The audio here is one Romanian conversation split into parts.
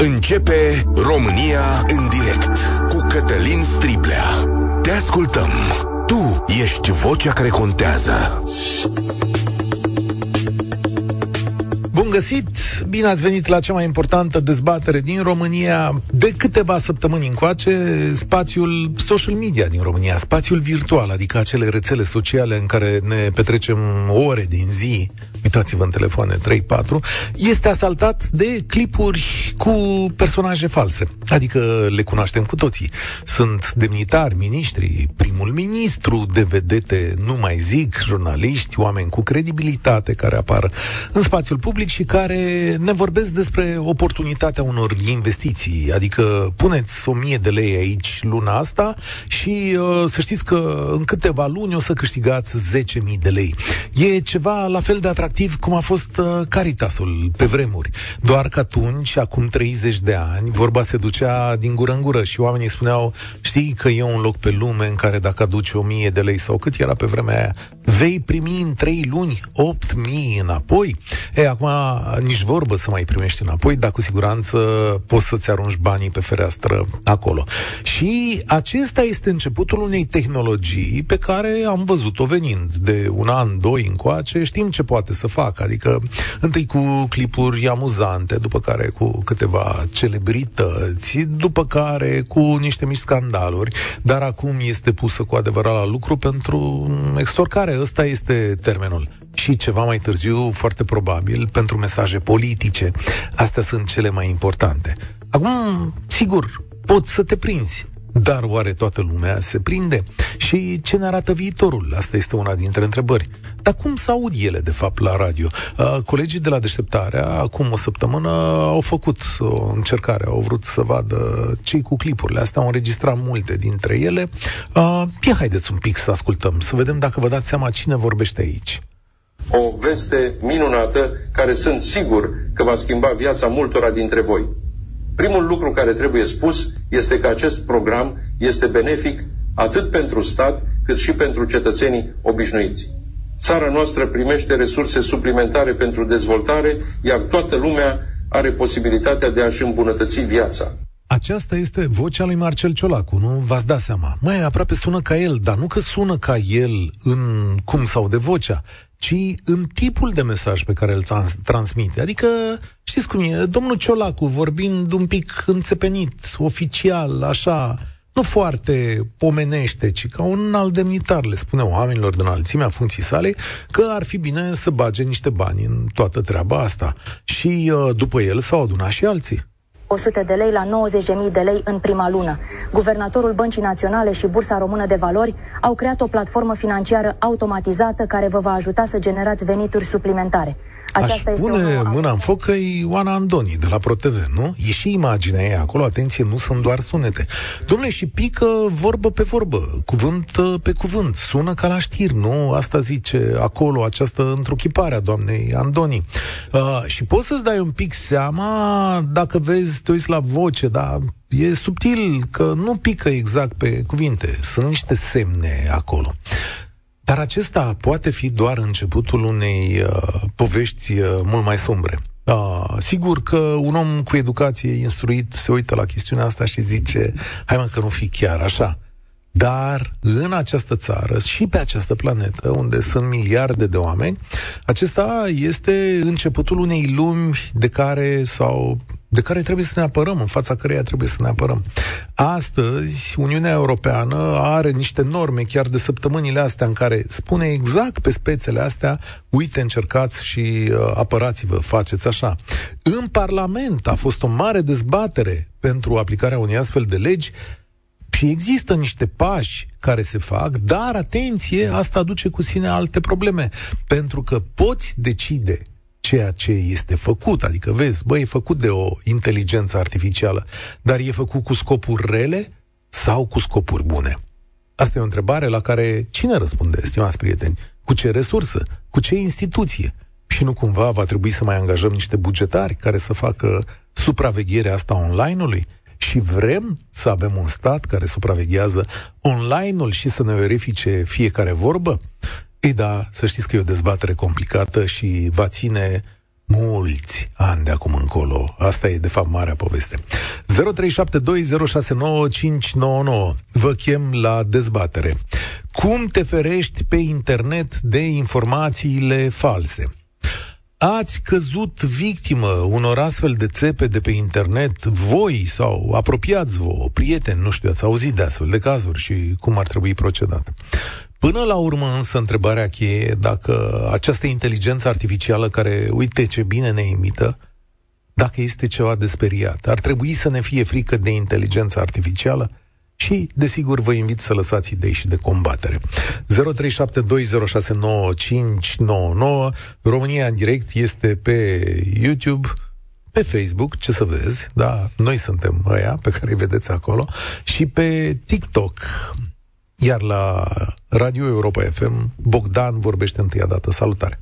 Începe România în direct cu Cătălin Striblea. Te ascultăm. Tu ești vocea care contează. Bun găsit! Bine ați venit la cea mai importantă dezbatere din România de câteva săptămâni încoace, spațiul social media din România, spațiul virtual, adică acele rețele sociale în care ne petrecem ore din zi uitați-vă în telefoane 3-4, este asaltat de clipuri cu personaje false. Adică le cunoaștem cu toții. Sunt demnitari, miniștri, primul ministru, de vedete, nu mai zic, jurnaliști, oameni cu credibilitate care apar în spațiul public și care ne vorbesc despre oportunitatea unor investiții. Adică puneți o mie de lei aici luna asta și uh, să știți că în câteva luni o să câștigați 10.000 de lei. E ceva la fel de atractiv atractiv cum a fost uh, Caritasul pe vremuri. Doar că atunci, acum 30 de ani, vorba se ducea din gură în gură și oamenii spuneau, știi că e un loc pe lume în care dacă aduci o mie de lei sau cât era pe vremea aia, vei primi în 3 luni 8.000 înapoi. E, acum nici vorbă să mai primești înapoi, dar cu siguranță poți să-ți arunci banii pe fereastră acolo. Și acesta este începutul unei tehnologii pe care am văzut-o venind de un an, doi încoace, știm ce poate să facă, adică întâi cu clipuri amuzante, după care cu câteva celebrități, după care cu niște mici scandaluri, dar acum este pusă cu adevărat la lucru pentru extorcare ăsta este termenul. Și ceva mai târziu, foarte probabil, pentru mesaje politice. Astea sunt cele mai importante. Acum, sigur, poți să te prinzi. Dar oare toată lumea se prinde? Și ce ne arată viitorul? Asta este una dintre întrebări. Dar cum să aud ele, de fapt, la radio? Uh, colegii de la Deșteptarea, acum o săptămână, au făcut o încercare, au vrut să vadă cei cu clipurile astea, au înregistrat multe dintre ele. Uh, ia haideți un pic să ascultăm, să vedem dacă vă dați seama cine vorbește aici o veste minunată care sunt sigur că va schimba viața multora dintre voi. Primul lucru care trebuie spus este că acest program este benefic atât pentru stat cât și pentru cetățenii obișnuiți. Țara noastră primește resurse suplimentare pentru dezvoltare, iar toată lumea are posibilitatea de a-și îmbunătăți viața. Aceasta este vocea lui Marcel Ciolacu, nu? V-ați dat seama. Mai aproape sună ca el, dar nu că sună ca el în cum sau de vocea, ci în tipul de mesaj pe care îl trans- transmite. Adică, știți cum e, domnul Ciolacu vorbind un pic înțepenit, oficial, așa, nu foarte pomenește, ci ca un alt demnitar le spune oamenilor din înălțimea funcții sale că ar fi bine să bage niște bani în toată treaba asta. Și uh, după el s-au adunat și alții. 100 de lei la 90.000 de lei în prima lună. Guvernatorul Băncii Naționale și Bursa Română de Valori au creat o platformă financiară automatizată care vă va ajuta să generați venituri suplimentare. Aceasta Aș este pune o mâna în foc că e Oana Andoni de la ProTV, nu? E și imaginea ei acolo, atenție, nu sunt doar sunete. Domnule, și pică vorbă pe vorbă, cuvânt uh, pe cuvânt, sună ca la știri, nu? Asta zice acolo, această întruchipare a doamnei Andoni. Uh, și poți să-ți dai un pic seama dacă vezi te uiți la voce, dar e subtil că nu pică exact pe cuvinte. Sunt niște semne acolo. Dar acesta poate fi doar începutul unei uh, povești uh, mult mai sumbre. Uh, sigur că un om cu educație instruit se uită la chestiunea asta și zice, hai mă că nu fi chiar așa. Dar în această țară și pe această planetă, unde sunt miliarde de oameni, acesta este începutul unei lumi de care sau de care trebuie să ne apărăm, în fața căreia trebuie să ne apărăm. Astăzi, Uniunea Europeană are niște norme chiar de săptămânile astea în care spune exact pe spețele astea, uite, încercați și uh, apărați-vă, faceți așa. În Parlament a fost o mare dezbatere pentru aplicarea unei astfel de legi și există niște pași care se fac, dar atenție, asta aduce cu sine alte probleme. Pentru că poți decide ceea ce este făcut. Adică, vezi, băi, e făcut de o inteligență artificială, dar e făcut cu scopuri rele sau cu scopuri bune? Asta e o întrebare la care cine răspunde, stimați prieteni? Cu ce resursă? Cu ce instituție? Și nu cumva va trebui să mai angajăm niște bugetari care să facă supravegherea asta online-ului? Și vrem să avem un stat care supraveghează online-ul și să ne verifice fiecare vorbă? Ei da, să știți că e o dezbatere complicată și va ține mulți ani de acum încolo. Asta e, de fapt, marea poveste. 0372069599. Vă chem la dezbatere. Cum te ferești pe internet de informațiile false? Ați căzut victimă unor astfel de țepe de pe internet, voi sau apropiați vouă, prieteni, nu știu, ați auzit de astfel de cazuri și cum ar trebui procedat. Până la urmă, însă, întrebarea cheie dacă această inteligență artificială care, uite ce bine ne imită, dacă este ceva de speriat. Ar trebui să ne fie frică de inteligența artificială? Și, desigur, vă invit să lăsați idei și de combatere. 0372069599 România în direct este pe YouTube, pe Facebook, ce să vezi, da, noi suntem ăia pe care îi vedeți acolo, și pe TikTok. Iar la Radio Europa FM, Bogdan vorbește întâia dată. Salutare!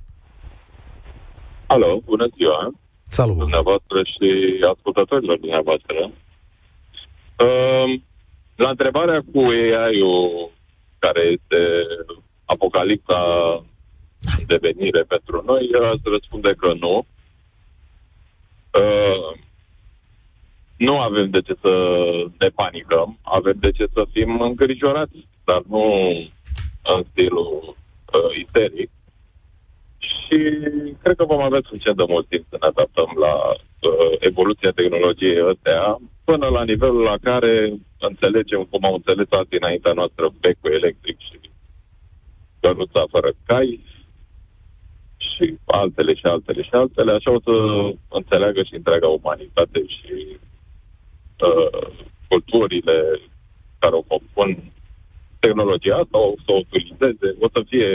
Alo, bună ziua! Salut! Dumneavoastră și ascultătorilor dumneavoastră. Uh, la întrebarea cu AI-ul, care este apocalipsa în devenire pentru noi, aș răspunde că nu. Uh, nu avem de ce să ne panicăm, avem de ce să fim îngrijorați, dar nu în stilul uh, isteric. Și cred că vom avea suficient de mult timp să ne adaptăm la uh, evoluția tehnologiei astea, până la nivelul la care înțelegem cum au înțeles alții înaintea noastră becul electric și căruța fără cai și altele și altele și altele, așa o să înțeleagă și întreaga umanitate și uh, culturile care o compun tehnologia asta, o să o utilizeze, o să fie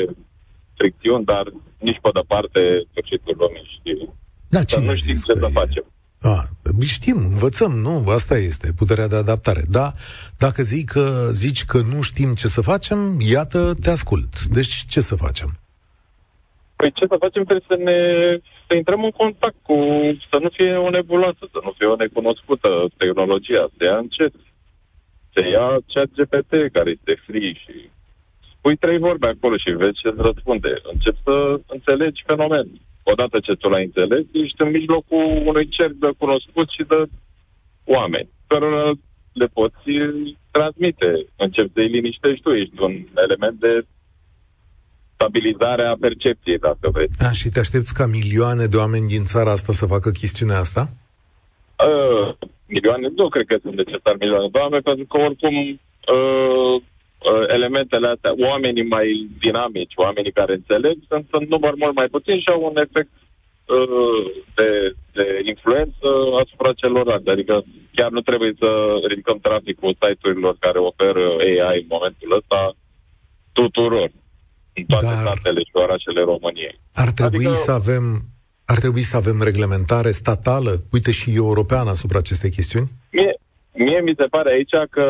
fricțiuni, dar nici pe departe sfârșitul lumii și da, cine nu știm ce să facem. A, știm, învățăm, nu? Asta este puterea de adaptare. Da, dacă zic că, zici că nu știm ce să facem, iată, te ascult. Deci ce să facem? Păi ce să facem? Trebuie să ne să intrăm în contact cu, să nu fie o nebuloasă, să nu fie o necunoscută tehnologia, să ia încet. Să ia chat GPT, care este free și spui trei vorbe acolo și vezi ce îți răspunde. Încep să înțelegi fenomenul odată ce tu l-ai înțeles, ești în mijlocul unui cerc de cunoscut și de oameni, cărora le poți transmite. Începi să-i liniștești tu, ești un element de stabilizare a percepției, dacă vreți. A, și te aștepți ca milioane de oameni din țara asta să facă chestiunea asta? Uh, milioane, nu cred că sunt necesar milioane de oameni, pentru că oricum uh, uh, elementele astea, oamenii mai dinamici, oamenii care înțeleg, sunt în număr mult mai puțin și au un efect uh, de, de influență asupra celorlalți. Adică chiar nu trebuie să ridicăm traficul site-urilor care oferă AI în momentul ăsta tuturor în toate Dar statele și orașele României. Ar trebui adică... să avem ar trebui să avem reglementare statală, uite și europeană asupra acestei chestiuni? Mie, mie mi se pare aici că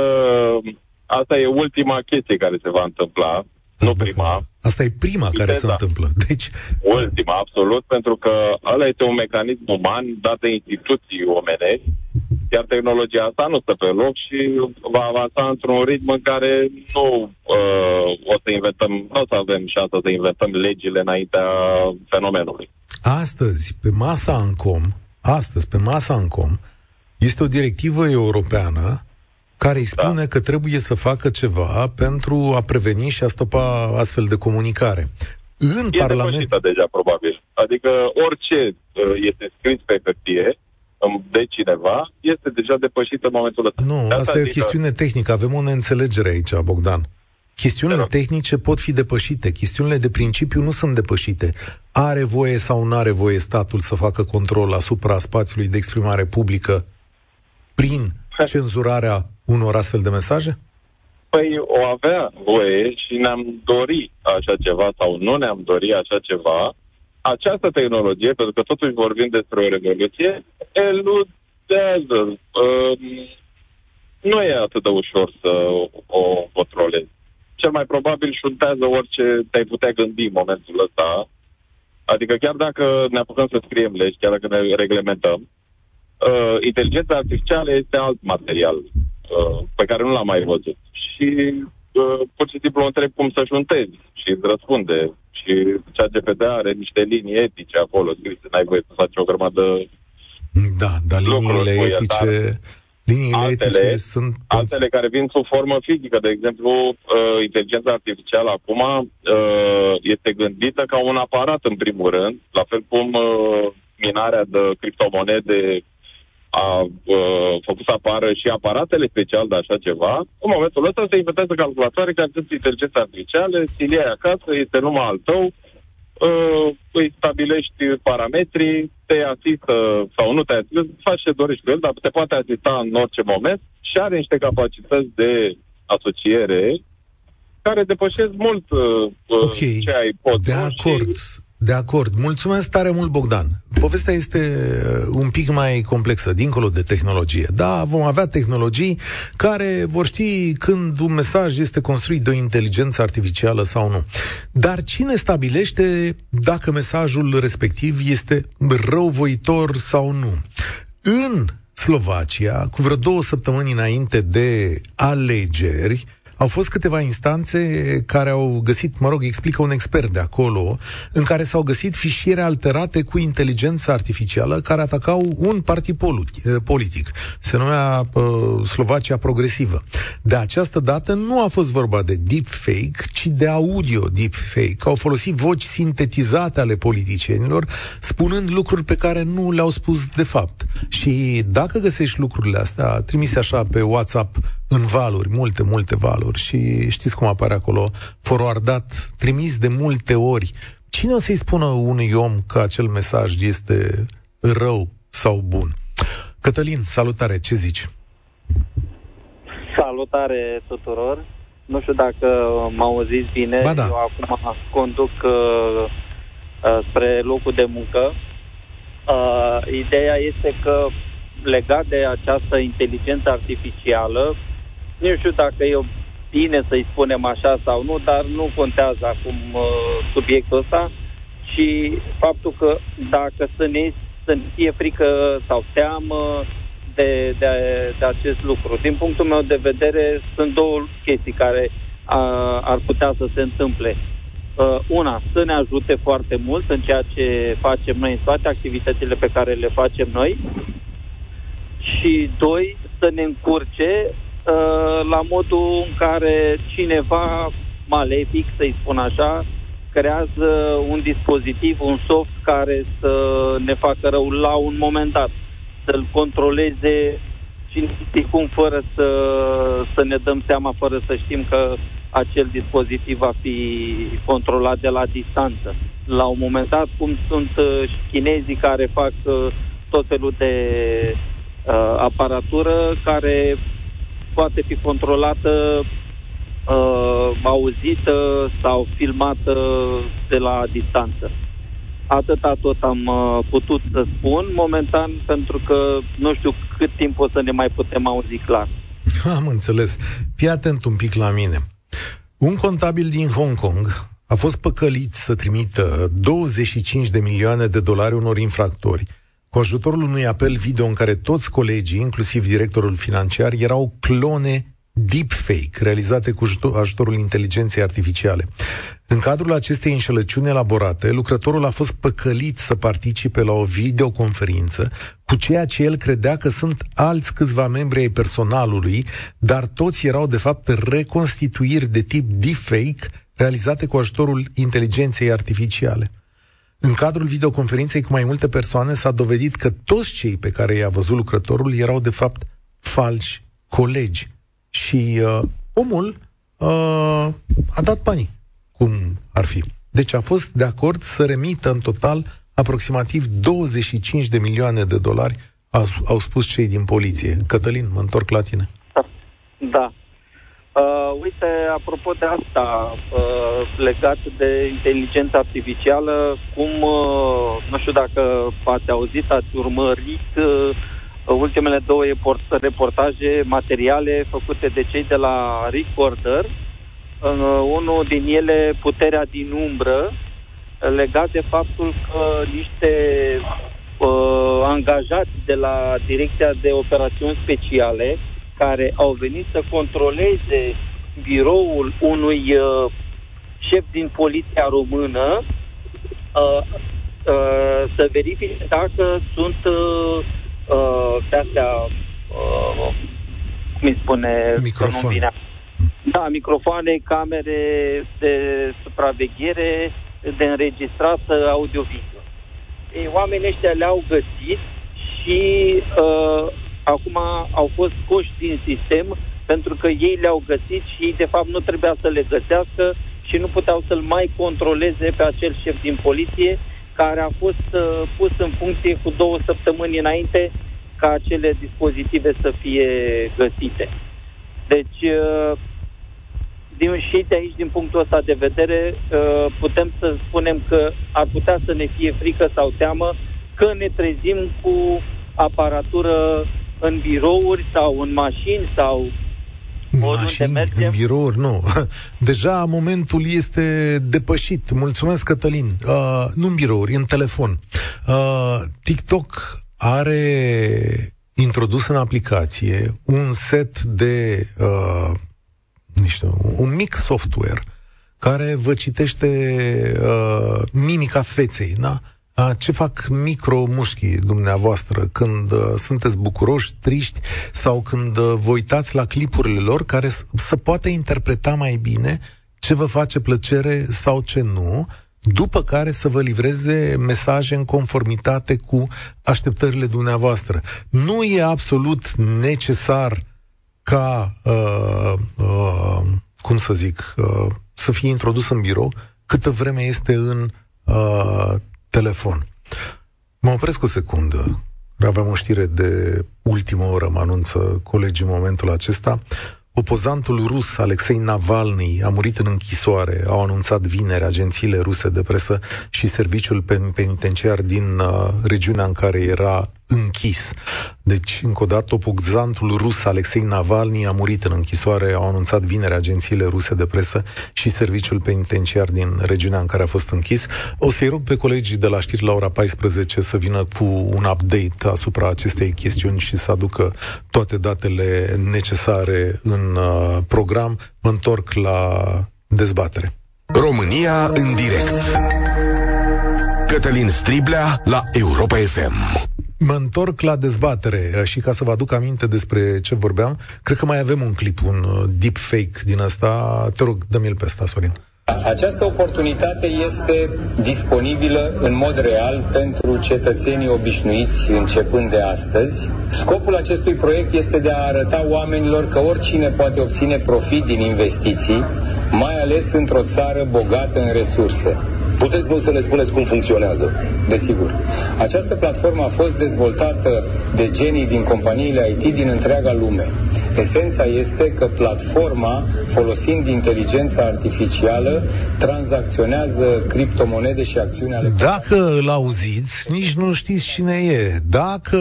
asta e ultima chestie care se va întâmpla, nu prima. Asta e prima Viteza. care se întâmplă. Deci... Ultima, absolut, pentru că ăla este un mecanism uman dat de instituții omenești, iar tehnologia asta nu stă pe loc și va avansa într-un ritm în care nu uh, o să inventăm, nu o să avem șansa să inventăm legile înaintea fenomenului. Astăzi, pe masa ANCOM, astăzi, pe masa ANCOM, este o directivă europeană care îi da. spune da. că trebuie să facă ceva pentru a preveni și a stopa astfel de comunicare. În e Parlament... deja, probabil. Adică orice uh, este scris pe hârtie de cineva, este deja depășită în momentul ăsta. Nu, de asta, asta e o chestiune tehnică. Avem o neînțelegere aici, Bogdan. Chestiunile tehnice pot fi depășite, chestiunile de principiu nu sunt depășite. Are voie sau nu are voie statul să facă control asupra spațiului de exprimare publică prin cenzurarea unor astfel de mesaje? Păi o avea voie și ne-am dori așa ceva sau nu ne-am dori așa ceva. Această tehnologie, pentru că totuși vorbim despre o revoluție, eludează. Um, nu e atât de ușor să o controlezi. Cel mai probabil șuntează orice te-ai putea gândi în momentul ăsta. Adică chiar dacă ne apucăm să scriem legi, chiar dacă ne reglementăm, uh, inteligența artificială este alt material uh, pe care nu l-am mai văzut. Și uh, pur și simplu întreb cum să-și untezi și îți răspunde. Și cea GPT are niște linii etice acolo scrise, n-ai voie să faci o grămadă Da, dar liniile etice... Liniile altele, etice sunt... Altele care vin sub formă fizică, de exemplu, uh, inteligența artificială acum uh, este gândită ca un aparat în primul rând, la fel cum uh, minarea de criptomonede a uh, făcut să apară și aparatele special de așa ceva, în momentul ăsta se inventează calculatoare care sunt inteligența artificială, ți acasă, este numai al tău, uh, îi stabilești parametrii, te asistă sau nu te asistă, faci ce dorești cu el, dar te poate asista în orice moment și are niște capacități de asociere care depășesc mult uh, okay. ce ai pot. De acord. Și de acord. Mulțumesc tare mult, Bogdan. Povestea este uh, un pic mai complexă, dincolo de tehnologie. Da, vom avea tehnologii care vor ști când un mesaj este construit de o inteligență artificială sau nu. Dar cine stabilește dacă mesajul respectiv este răuvoitor sau nu? În Slovacia, cu vreo două săptămâni înainte de alegeri, au fost câteva instanțe care au găsit, mă rog, explică un expert de acolo, în care s-au găsit fișiere alterate cu inteligență artificială care atacau un partid eh, politic. Se numea uh, Slovacia Progresivă. De această dată nu a fost vorba de deepfake, ci de audio deepfake. Au folosit voci sintetizate ale politicienilor, spunând lucruri pe care nu le-au spus de fapt. Și dacă găsești lucrurile astea, trimise așa pe WhatsApp în valuri, multe, multe valuri și știți cum apare acolo, forwardat, trimis de multe ori. Cine o să-i spună unui om că acel mesaj este rău sau bun? Cătălin, salutare, ce zici? Salutare tuturor! Nu știu dacă m zis bine, ba da. eu acum conduc uh, uh, spre locul de muncă. Uh, ideea este că legat de această inteligență artificială, nu știu dacă e bine să-i spunem așa sau nu, dar nu contează acum uh, subiectul ăsta și faptul că dacă să ne, să ne fie frică sau teamă de, de, de acest lucru. Din punctul meu de vedere, sunt două chestii care a, ar putea să se întâmple. Uh, una, să ne ajute foarte mult în ceea ce facem noi, în toate activitățile pe care le facem noi. Și doi, să ne încurce Uh, la modul în care cineva malefic, să-i spun așa, creează un dispozitiv, un soft care să ne facă rău la un moment dat, să-l controleze și cum fără să, să ne dăm seama, fără să știm că acel dispozitiv va fi controlat de la distanță. La un moment dat, cum sunt uh, chinezii care fac uh, tot felul de uh, aparatură care poate fi controlată, uh, auzită sau filmată de la distanță. Atâta tot am uh, putut să spun momentan, pentru că nu știu cât timp o să ne mai putem auzi clar. Am înțeles. Fii atent un pic la mine. Un contabil din Hong Kong a fost păcălit să trimită 25 de milioane de dolari unor infractori cu ajutorul unui apel video în care toți colegii, inclusiv directorul financiar, erau clone deepfake, realizate cu ajutorul inteligenței artificiale. În cadrul acestei înșelăciuni elaborate, lucrătorul a fost păcălit să participe la o videoconferință cu ceea ce el credea că sunt alți câțiva membri ai personalului, dar toți erau de fapt reconstituiri de tip deepfake realizate cu ajutorul inteligenței artificiale. În cadrul videoconferinței cu mai multe persoane s-a dovedit că toți cei pe care i-a văzut lucrătorul erau de fapt falși colegi. Și uh, omul uh, a dat banii, cum ar fi. Deci a fost de acord să remită în total aproximativ 25 de milioane de dolari, au, au spus cei din poliție. Cătălin, mă întorc la tine. Da. Uh, uite, apropo de asta, uh, legat de inteligența artificială, cum, uh, nu știu dacă ați auzit, ați urmărit uh, ultimele două reportaje materiale făcute de cei de la Recorder, uh, unul din ele, Puterea din umbră, legat de faptul că niște uh, angajați de la Direcția de Operațiuni Speciale care au venit să controleze biroul unui uh, șef din poliția română uh, uh, să verifice dacă sunt uh, uh, de astea, uh, cum îi spune, Microfon. Da, microfoane, camere de supraveghere, de înregistrat audio-video. Ei, oamenii ăștia le-au găsit și uh, acum au fost scoși din sistem pentru că ei le-au găsit și ei de fapt nu trebuia să le găsească și nu puteau să-l mai controleze pe acel șef din poliție care a fost uh, pus în funcție cu două săptămâni înainte ca acele dispozitive să fie găsite. Deci, uh, din, și de aici, din punctul ăsta de vedere, uh, putem să spunem că ar putea să ne fie frică sau teamă că ne trezim cu aparatură în birouri sau în mașini sau Mașini, mergem. în birouri, nu. Deja momentul este depășit. Mulțumesc, Cătălin. Uh, nu în birouri, în telefon. Uh, TikTok are introdus în aplicație un set de uh, niște, un mic software care vă citește uh, mimica feței, da? Ce fac micro-mușchii dumneavoastră când uh, sunteți bucuroși, triști sau când uh, vă uitați la clipurile lor care să poată interpreta mai bine ce vă face plăcere sau ce nu, după care să vă livreze mesaje în conformitate cu așteptările dumneavoastră. Nu e absolut necesar ca, uh, uh, cum să zic, uh, să fie introdus în birou câtă vreme este în uh, telefon. Mă opresc o secundă. Aveam o știre de ultimă oră, mă anunță colegii în momentul acesta. Opozantul rus Alexei Navalny a murit în închisoare, au anunțat vineri agențiile ruse de presă și serviciul penitenciar din uh, regiunea în care era închis. Deci, încă o dată, opozantul rus Alexei Navalny a murit în închisoare, au anunțat vineri agențiile ruse de presă și serviciul penitenciar din regiunea în care a fost închis. O să-i rog pe colegii de la știri la ora 14 să vină cu un update asupra acestei chestiuni și să aducă toate datele necesare în uh, program. Mă întorc la dezbatere. România în direct. Cătălin Striblea la Europa FM. Mă întorc la dezbatere uh, și ca să vă aduc aminte despre ce vorbeam, cred că mai avem un clip, un uh, deepfake din asta. Te rog, dă-mi-l pe asta, Sorin. Această oportunitate este disponibilă în mod real pentru cetățenii obișnuiți începând de astăzi. Scopul acestui proiect este de a arăta oamenilor că oricine poate obține profit din investiții, mai ales într-o țară bogată în resurse. Puteți nu să ne spuneți cum funcționează? Desigur. Această platformă a fost dezvoltată de genii din companiile IT din întreaga lume. Esența este că platforma, folosind inteligența artificială, tranzacționează criptomonede și acțiuni ale... Dacă îl auziți, nici nu știți cine e. Dacă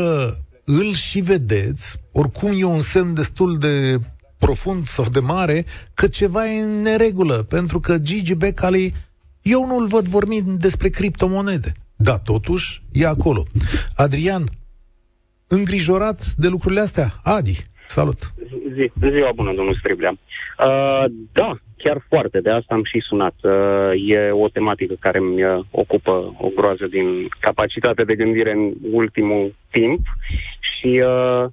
îl și vedeți, oricum e un semn destul de profund sau de mare că ceva e în neregulă, pentru că Gigi Becali eu nu-l văd vorbind despre criptomonede. Da, totuși, e acolo. Adrian, îngrijorat de lucrurile astea? Adi, salut! Zi, ziua bună, domnul Striblea. Uh, da, chiar foarte, de asta am și sunat. Uh, e o tematică care îmi uh, ocupă o groază din capacitatea de gândire în ultimul timp și uh,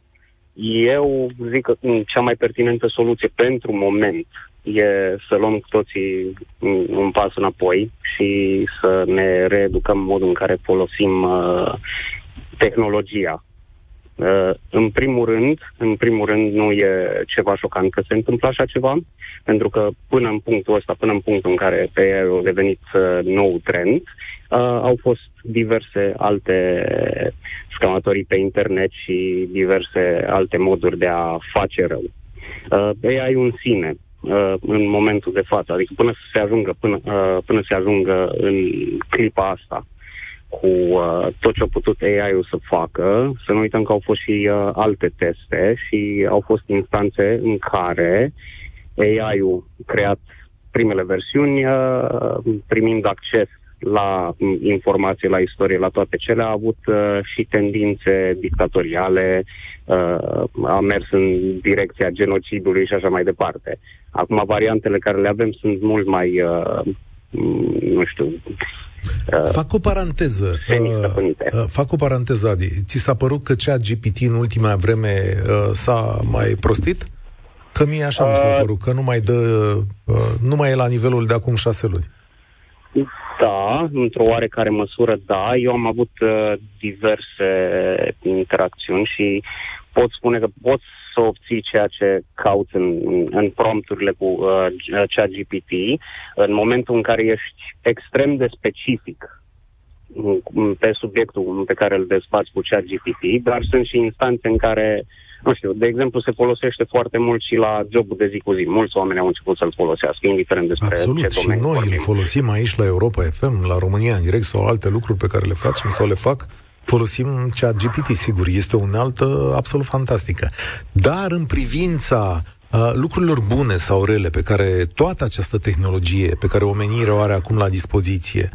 eu zic că cea mai pertinentă soluție pentru moment e să luăm cu toții un pas înapoi și să ne reeducăm modul în care folosim uh, tehnologia. Uh, în primul rând, în primul rând nu e ceva șocant că se întâmplă așa ceva, pentru că până în punctul ăsta, până în punctul în care pe a devenit uh, nou trend, uh, au fost diverse alte scamatorii pe internet și diverse alte moduri de a face rău. Uh, AI în sine uh, în momentul de față, adică până să se ajungă, până, uh, până se ajungă în clipa asta cu uh, tot ce a putut AI-ul să facă, să nu uităm că au fost și uh, alte teste și au fost instanțe în care AI-ul creat primele versiuni, uh, primind acces la informație, la istorie, la toate cele, a avut uh, și tendințe dictatoriale, uh, a mers în direcția genocidului și așa mai departe. Acum, variantele care le avem sunt mult mai, uh, nu știu, uh, Fac o paranteză. Uh, uh, fac o paranteză, Adi. Ți s-a părut că cea GPT în ultima vreme uh, s-a mai prostit? Că mie așa uh, mi s-a părut, că nu mai dă, uh, nu mai e la nivelul de acum șase luni. Da, într-o oarecare măsură, da. Eu am avut uh, diverse interacțiuni și pot spune că pot să obții ceea ce cauți în, în prompturile cu uh, cea GPT în momentul în care ești extrem de specific pe subiectul pe care îl dezbați cu cea GPT, dar sunt și instanțe în care uh, nu știu, de exemplu, se folosește foarte mult și la jobul de zi cu zi. Mulți oameni au început să-l folosească, indiferent despre Absolut, ce și noi vorbim. îl folosim aici la Europa FM, la România în direct sau alte lucruri pe care le facem sau le fac folosim cea GPT, sigur, este o unealtă absolut fantastică. Dar în privința uh, lucrurilor bune sau rele pe care toată această tehnologie, pe care omenirea o are acum la dispoziție,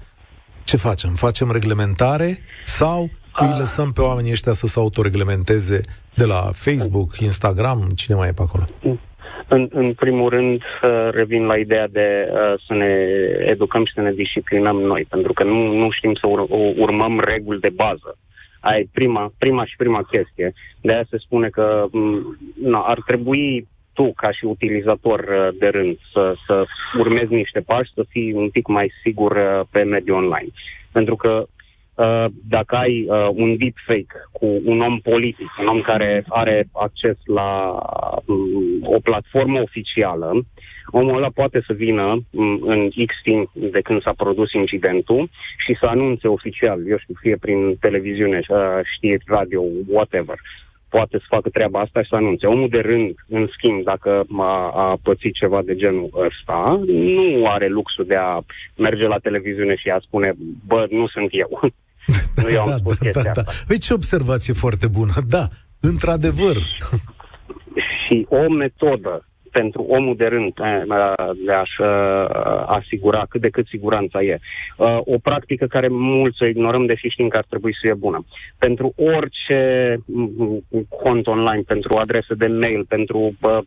ce facem? Facem reglementare sau îi lăsăm pe oamenii ăștia să se autoreglementeze de la Facebook, Instagram, cine mai e pe acolo? În, în primul rând, uh, revin la ideea de uh, să ne educăm și să ne disciplinăm noi, pentru că nu, nu știm să ur- urmăm reguli de bază. Aia e prima, prima și prima chestie. De aia se spune că m- na, ar trebui tu, ca și utilizator uh, de rând, să, să urmezi niște pași, să fii un pic mai sigur uh, pe mediul online. Pentru că Uh, dacă ai uh, un deepfake cu un om politic, un om care are acces la um, o platformă oficială, omul ăla poate să vină um, în X timp de când s-a produs incidentul și să anunțe oficial, eu știu, fie prin televiziune, uh, știri, radio, whatever, poate să facă treaba asta și să anunțe. Omul de rând, în schimb, dacă a, a pățit ceva de genul ăsta, nu are luxul de a merge la televiziune și a spune, bă, nu sunt eu. nu eu am da, spus da, chestia da, da. asta. Păi ce observație foarte bună. Da, într-adevăr. Și o metodă pentru omul de rând eh, de a-și uh, asigura cât de cât siguranța e. Uh, o practică care mulți o ignorăm, deși știm că ar trebui să fie bună. Pentru orice mm, cont online, pentru adrese de mail, pentru uh,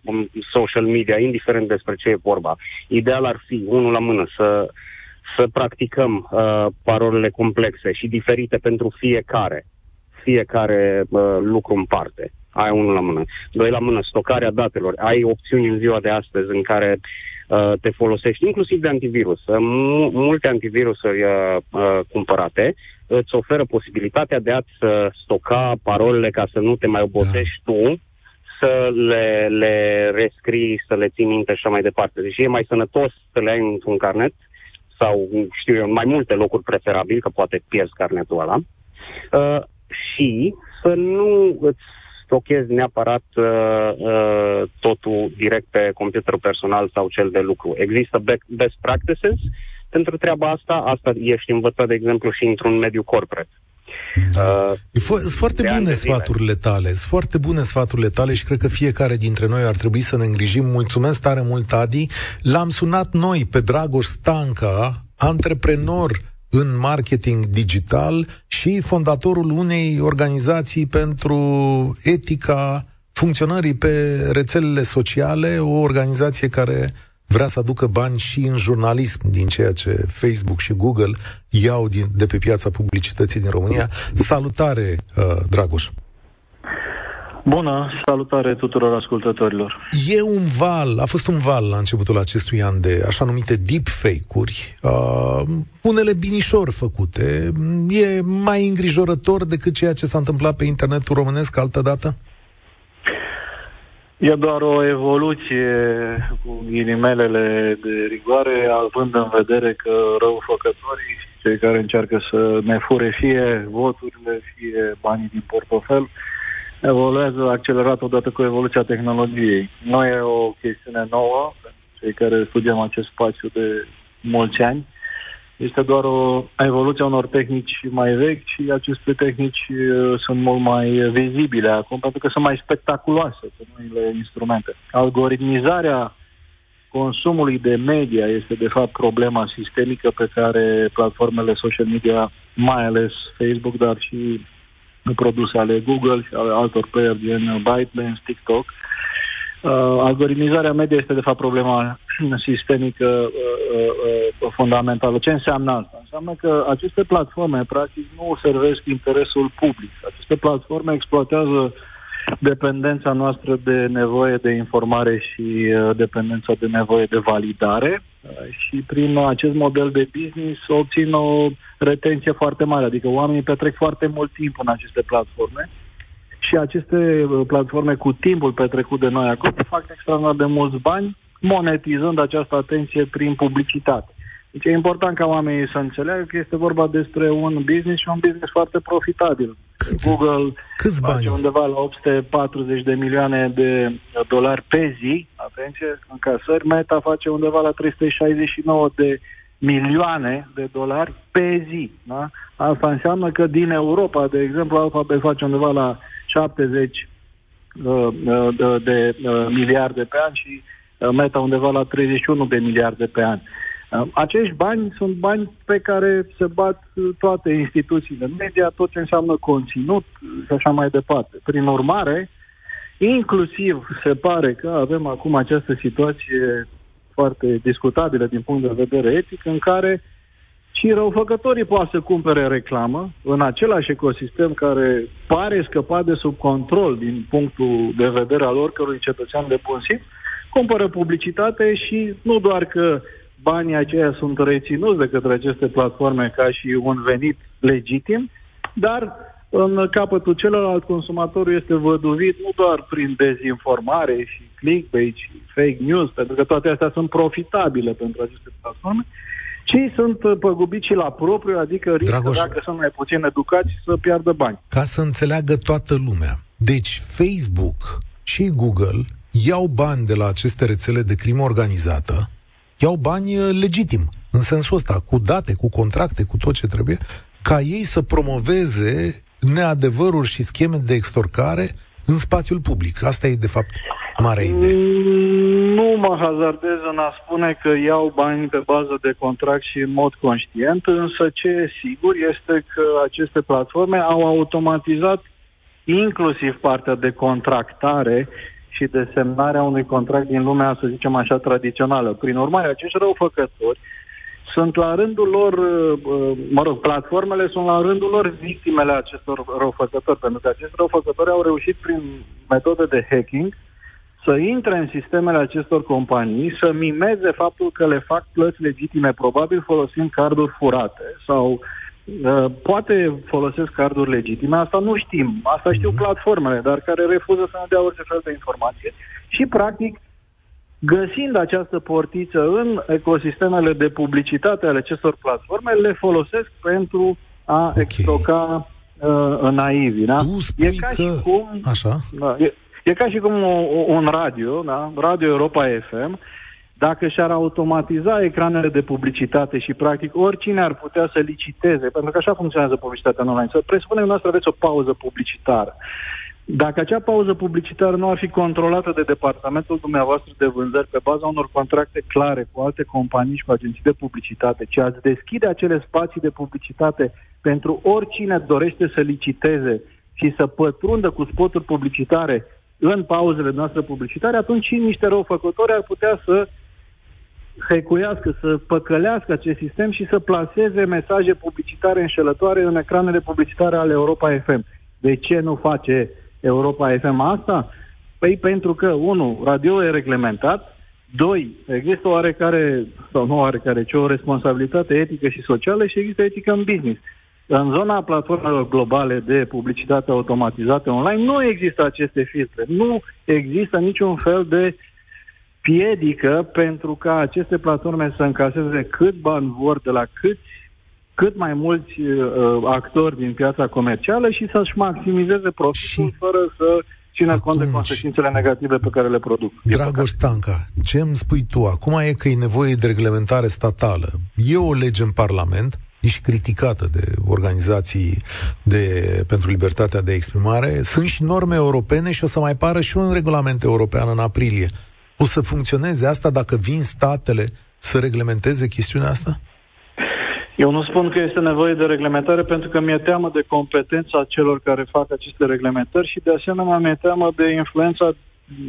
social media, indiferent despre ce e vorba, ideal ar fi, unul la mână, să să practicăm uh, parolele complexe și diferite pentru fiecare, fiecare uh, lucru în parte. Ai unul la mână. Doi la mână, stocarea datelor. Ai opțiuni în ziua de astăzi în care uh, te folosești, inclusiv de antivirus. Uh, multe antivirusuri uh, uh, cumpărate îți oferă posibilitatea de a-ți uh, stoca parolele ca să nu te mai obosești da. tu să le, le rescrii, să le ții minte și așa mai departe. Deci e mai sănătos să le ai într-un carnet sau, știu eu, în mai multe locuri preferabil, că poate pierzi carnetul ăla, uh, și să nu îți stochezi neapărat uh, uh, totul direct pe computerul personal sau cel de lucru. Există best practices pentru treaba asta, asta ești învățat, de exemplu, și într-un mediu corporate. Da. Uh, sunt foarte bune sfaturile tale, sunt foarte bune sfaturile tale și cred că fiecare dintre noi ar trebui să ne îngrijim. Mulțumesc tare mult, Adi. L-am sunat noi pe Dragoș Stanca, antreprenor în marketing digital și fondatorul unei organizații pentru etica funcționării pe rețelele sociale, o organizație care vrea să aducă bani și în jurnalism din ceea ce Facebook și Google iau din, de pe piața publicității din România. Salutare, uh, Dragoș! Bună, salutare tuturor ascultătorilor. E un val, a fost un val la începutul acestui an de așa numite deepfake-uri, uh, unele binișor făcute. E mai îngrijorător decât ceea ce s-a întâmplat pe internetul românesc altă dată? E doar o evoluție cu ghinimelele de rigoare, având în vedere că răufăcătorii, cei care încearcă să ne fure fie voturile, fie banii din portofel, evoluează accelerat odată cu evoluția tehnologiei. Nu e o chestiune nouă, pentru cei care studiem acest spațiu de mulți ani. Este doar o evoluție a unor tehnici mai vechi și aceste tehnici uh, sunt mult mai vizibile acum pentru că sunt mai spectaculoase pe noile instrumente. Algoritmizarea consumului de media este de fapt problema sistemică pe care platformele social media, mai ales Facebook, dar și produse ale Google și ale altor player gen ByteDance, TikTok, Uh, algoritmizarea media este, de fapt, problema sistemică uh, uh, uh, fundamentală. Ce înseamnă asta? Înseamnă că aceste platforme, practic, nu servesc interesul public. Aceste platforme exploatează dependența noastră de nevoie de informare și uh, dependența de nevoie de validare uh, și prin acest model de business obțin o retenție foarte mare, adică oamenii petrec foarte mult timp în aceste platforme și aceste uh, platforme cu timpul petrecut de noi acolo fac extraordinar de mulți bani monetizând această atenție prin publicitate. Deci e important ca oamenii să înțeleagă că este vorba despre un business și un business foarte profitabil. Cât? Google Câți face bani? undeva la 840 de milioane de dolari pe zi, atenție, în casări. Meta face undeva la 369 de milioane de dolari pe zi. Da? Asta înseamnă că din Europa, de exemplu, Alphabet face undeva la 70 uh, uh, de uh, miliarde pe an și uh, Meta undeva la 31 de miliarde pe an. Uh, acești bani sunt bani pe care se bat uh, toate instituțiile media, tot ce înseamnă conținut și așa mai departe. Prin urmare, inclusiv se pare că avem acum această situație foarte discutabilă din punct de vedere etic, în care și răufăcătorii poate să cumpere reclamă în același ecosistem care pare scăpat de sub control din punctul de vedere al oricărui cetățean de bun simț, cumpără publicitate și nu doar că banii aceia sunt reținuți de către aceste platforme ca și un venit legitim, dar în capătul celălalt consumatorul este văduvit nu doar prin dezinformare și clickbait și fake news, pentru că toate astea sunt profitabile pentru aceste platforme, ci sunt păgubiți și la propriu, adică riscă, Dragoș. dacă sunt mai puțin educați, să piardă bani. Ca să înțeleagă toată lumea. Deci, Facebook și Google iau bani de la aceste rețele de crimă organizată, iau bani eh, legitim, în sensul ăsta, cu date, cu contracte, cu tot ce trebuie, ca ei să promoveze neadevăruri și scheme de extorcare în spațiul public. Asta e, de fapt, marea idee. Nu mă hazardez în a spune că iau bani pe bază de contract și în mod conștient, însă ce e sigur este că aceste platforme au automatizat inclusiv partea de contractare și de semnarea unui contract din lumea, să zicem așa, tradițională. Prin urmare, acești răufăcători sunt la rândul lor, uh, mă rog, platformele sunt la rândul lor victimele acestor răufăcători, pentru că acești răufăcători au reușit prin metode de hacking să intre în sistemele acestor companii, să mimeze faptul că le fac plăți legitime, probabil folosind carduri furate sau uh, poate folosesc carduri legitime, asta nu știm, asta știu Mhm. platformele, dar care refuză să ne dea orice fel de informație și practic găsind această portiță în ecosistemele de publicitate ale acestor platforme, le folosesc pentru a Ok. extroca uh, naivi. Da? Tu spui e ca că... și cum Așa? da, e, e ca și cum o, o, un radio, da? Radio Europa FM, dacă și-ar automatiza ecranele de publicitate și, practic, oricine ar putea să liciteze, pentru că așa funcționează publicitatea în online, să presupunem că noastră aveți o pauză publicitară. Dacă acea pauză publicitară nu ar fi controlată de departamentul dumneavoastră de vânzări pe baza unor contracte clare cu alte companii și cu agenții de publicitate, ci ați deschide acele spații de publicitate pentru oricine dorește să liciteze și să pătrundă cu spoturi publicitare în pauzele noastre publicitare, atunci și niște răufăcători ar putea să hecuiască, să păcălească acest sistem și să placeze mesaje publicitare înșelătoare în ecranele publicitare ale Europa FM. De ce nu face Europa FM asta? Păi pentru că, unu, radio e reglementat, doi, există oarecare, sau nu oarecare, ci o responsabilitate etică și socială și există etică în business. În zona platformelor globale de publicitate automatizată online nu există aceste filtre. Nu există niciun fel de piedică pentru ca aceste platforme să încaseze cât bani vor de la câți cât mai mulți uh, actori din piața comercială și să-și maximizeze profitul Și fără să țină cont de atunci- consecințele negative pe care le produc. E Dragoș Tanca, ce îmi spui tu? Acum e că e nevoie de reglementare statală. E o lege în Parlament, e și criticată de organizații de, pentru libertatea de exprimare. Sunt și norme europene și o să mai pară și un regulament european în aprilie. O să funcționeze asta dacă vin statele să reglementeze chestiunea asta? Eu nu spun că este nevoie de reglementare pentru că mi-e teamă de competența celor care fac aceste reglementări și de asemenea mi-e teamă de influența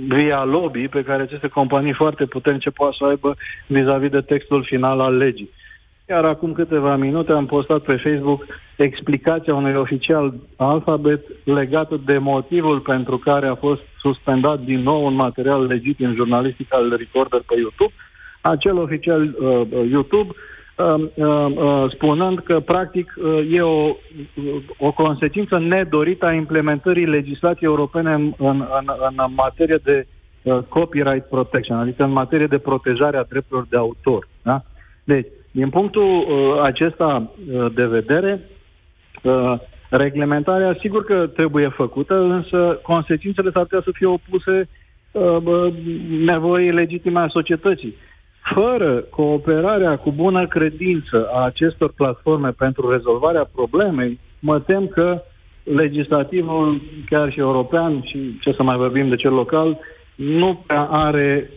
via lobby pe care aceste companii foarte puternice poate să aibă vis-a-vis de textul final al legii. Iar acum câteva minute am postat pe Facebook explicația unui oficial alfabet legată de motivul pentru care a fost suspendat din nou un material legitim jurnalistic al Recorder pe YouTube. Acel oficial uh, YouTube uh, uh, uh, spunând că practic uh, e o, o consecință nedorită a implementării legislației europene în, în, în, în materie de uh, copyright protection, adică în materie de protejare a drepturilor de autor. Da? Deci, din punctul uh, acesta uh, de vedere, uh, reglementarea sigur că trebuie făcută, însă consecințele s-ar putea să fie opuse uh, nevoii legitime a societății. Fără cooperarea cu bună credință a acestor platforme pentru rezolvarea problemei, mă tem că legislativul, chiar și european, și ce să mai vorbim de cel local, nu prea are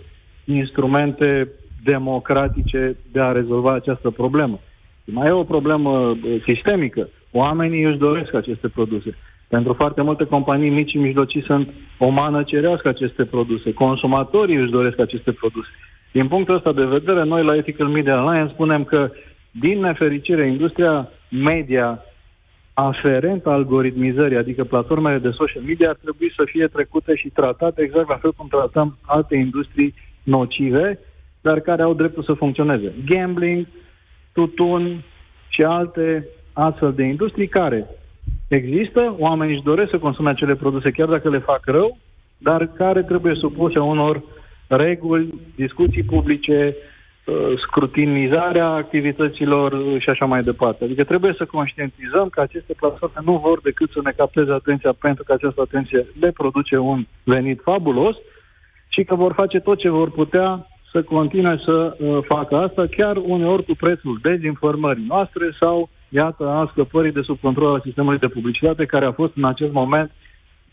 instrumente democratice de a rezolva această problemă. Mai e o problemă sistemică. Oamenii își doresc aceste produse. Pentru foarte multe companii mici și mijlocii sunt o mană cerească aceste produse. Consumatorii își doresc aceste produse. Din punctul ăsta de vedere, noi la Ethical Media Alliance spunem că, din nefericire, industria media aferent algoritmizării, adică platformele de social media, ar trebui să fie trecute și tratate exact la fel cum tratăm alte industrii nocive, dar care au dreptul să funcționeze. Gambling, tutun și alte astfel de industrii care există, oamenii își doresc să consume acele produse chiar dacă le fac rău, dar care trebuie supuse unor reguli, discuții publice, uh, scrutinizarea activităților și așa mai departe. Adică trebuie să conștientizăm că aceste platforme nu vor decât să ne capteze atenția pentru că această atenție le produce un venit fabulos și că vor face tot ce vor putea să continue să uh, facă asta, chiar uneori cu prețul dezinformării noastre sau, iată, a scăpării de sub control al sistemului de publicitate, care a fost în acest moment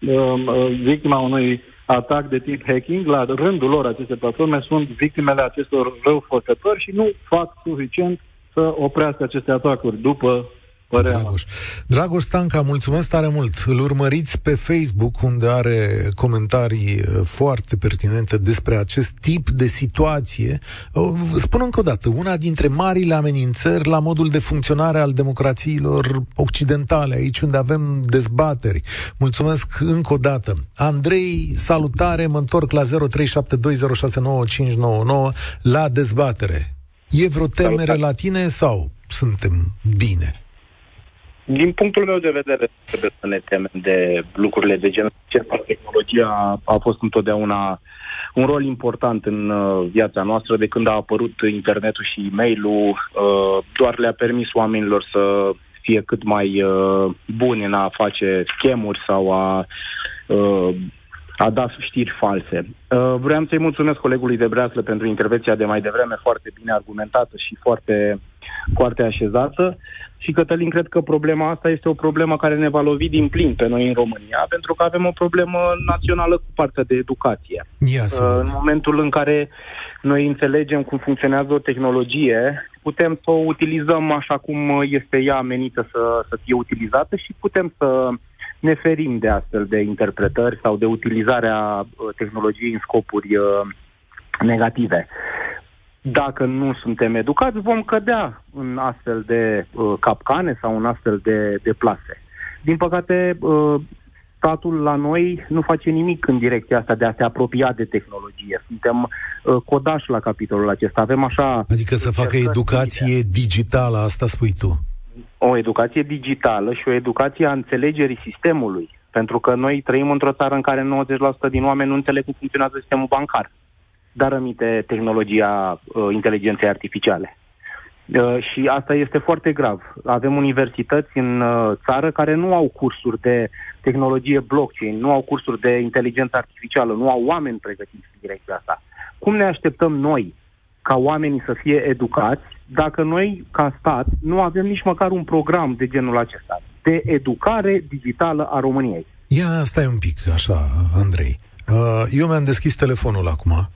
uh, uh, victima unui atac de tip hacking. La rândul lor, aceste platforme sunt victimele acestor răufăcători și nu fac suficient să oprească aceste atacuri după părerea Dragoș. Dragoș Stanca, mulțumesc tare mult. Îl urmăriți pe Facebook, unde are comentarii uh, foarte pertinente despre acest tip de situație. Uh, spun încă o dată, una dintre marile amenințări la modul de funcționare al democrațiilor occidentale, aici unde avem dezbateri. Mulțumesc încă o dată. Andrei, salutare, mă întorc la 0372069599 la dezbatere. E vreo temere Salutare. la tine sau suntem bine? Din punctul meu de vedere, trebuie să ne temem de lucrurile de genul acesta. Tehnologia a fost întotdeauna un rol important în uh, viața noastră de când a apărut internetul și e-mailul. Uh, doar le-a permis oamenilor să fie cât mai uh, buni în a face schemuri sau a a da știri false. Uh, vreau să-i mulțumesc colegului de Breaslă pentru intervenția de mai devreme, foarte bine argumentată și foarte, foarte așezată. Și, Cătălin, cred că problema asta este o problemă care ne va lovi din plin pe noi în România, pentru că avem o problemă națională cu partea de educație. Yes. Uh, în momentul în care noi înțelegem cum funcționează o tehnologie, putem să o utilizăm așa cum este ea menită să, să fie utilizată și putem să ne ferim de astfel de interpretări sau de utilizarea uh, tehnologiei în scopuri uh, negative. Dacă nu suntem educați, vom cădea în astfel de uh, capcane sau în astfel de, de plase. Din păcate, uh, statul la noi nu face nimic în direcția asta de a se apropia de tehnologie. Suntem uh, codași la capitolul acesta. Avem așa... Adică să facă educație digitală, asta spui tu o educație digitală și o educație a înțelegerii sistemului. Pentru că noi trăim într-o țară în care 90% din oameni nu înțeleg cum funcționează sistemul bancar, dar aminte tehnologia uh, inteligenței artificiale. Uh, și asta este foarte grav. Avem universități în uh, țară care nu au cursuri de tehnologie blockchain, nu au cursuri de inteligență artificială, nu au oameni pregătiți în direcția asta. Cum ne așteptăm noi ca oamenii să fie educați dacă noi, ca stat, nu avem nici măcar un program de genul acesta, de educare digitală a României. Ia, stai un pic, așa, Andrei. Uh, eu mi-am deschis telefonul acum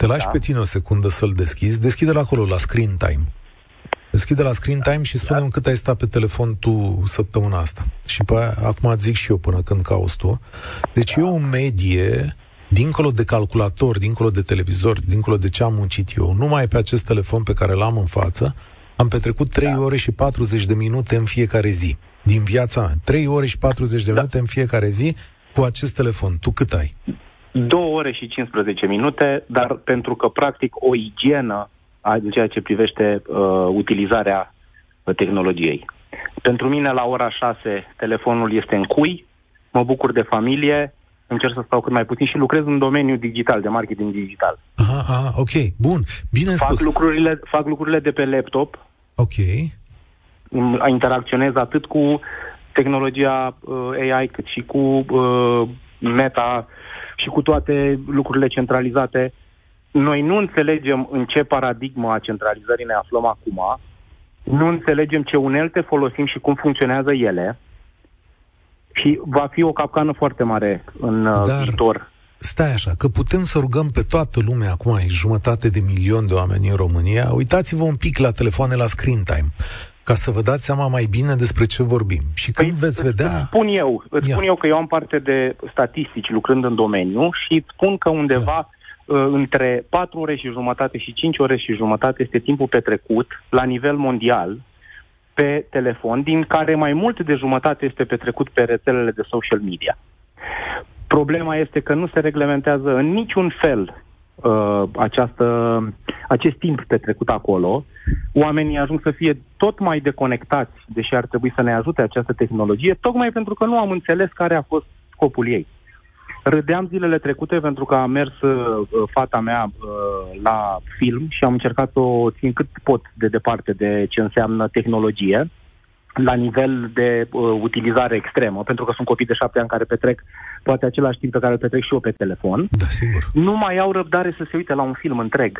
Te lași da. pe tine o secundă să-l deschizi. Deschide-l acolo, la screen time. Deschide la screen time și spune-mi cât ai stat pe telefon tu săptămâna asta. Și pe aia, acum zic și eu până când cauți tu. Deci da. e o medie, dincolo de calculator, dincolo de televizor, dincolo de ce am muncit eu, numai pe acest telefon pe care l-am în față, am petrecut 3 da. ore și 40 de minute în fiecare zi. Din viața mea. 3 ore și 40 de da. minute în fiecare zi cu acest telefon. Tu cât ai? 2 ore și 15 minute, dar pentru că practic o igienă în ceea ce privește uh, utilizarea uh, tehnologiei. Pentru mine, la ora 6, telefonul este în cui, mă bucur de familie, încerc să stau cât mai puțin și lucrez în domeniul digital, de marketing digital. Aha, aha ok, bun, bine fac spus. Lucrurile, fac lucrurile de pe laptop. Ok. Interacționez atât cu tehnologia uh, AI, cât și cu uh, meta și cu toate lucrurile centralizate noi nu înțelegem în ce paradigmă a centralizării ne aflăm acum, nu înțelegem ce unelte folosim și cum funcționează ele și va fi o capcană foarte mare în uh, Dar... viitor. Stai așa, că putem să rugăm pe toată lumea, acum e jumătate de milion de oameni în România, uitați-vă un pic la telefoane la screen time, ca să vă dați seama mai bine despre ce vorbim. Și când păi, veți vedea... Îți spun eu, îți spun eu că eu am parte de statistici lucrând în domeniu și îți spun că undeva Ia Uh, între 4 ore și jumătate și 5 ore și jumătate este timpul petrecut la nivel mondial pe telefon, din care mai mult de jumătate este petrecut pe rețelele de social media. Problema este că nu se reglementează în niciun fel uh, această, acest timp petrecut acolo. Oamenii ajung să fie tot mai deconectați, deși ar trebui să ne ajute această tehnologie, tocmai pentru că nu am înțeles care a fost scopul ei. Râdeam zilele trecute pentru că a mers uh, fata mea uh, la film și am încercat să o țin cât pot de departe de ce înseamnă tehnologie la nivel de uh, utilizare extremă, pentru că sunt copii de șapte ani care petrec poate același timp pe care îl petrec și eu pe telefon. Da, sigur. Nu mai au răbdare să se uite la un film întreg.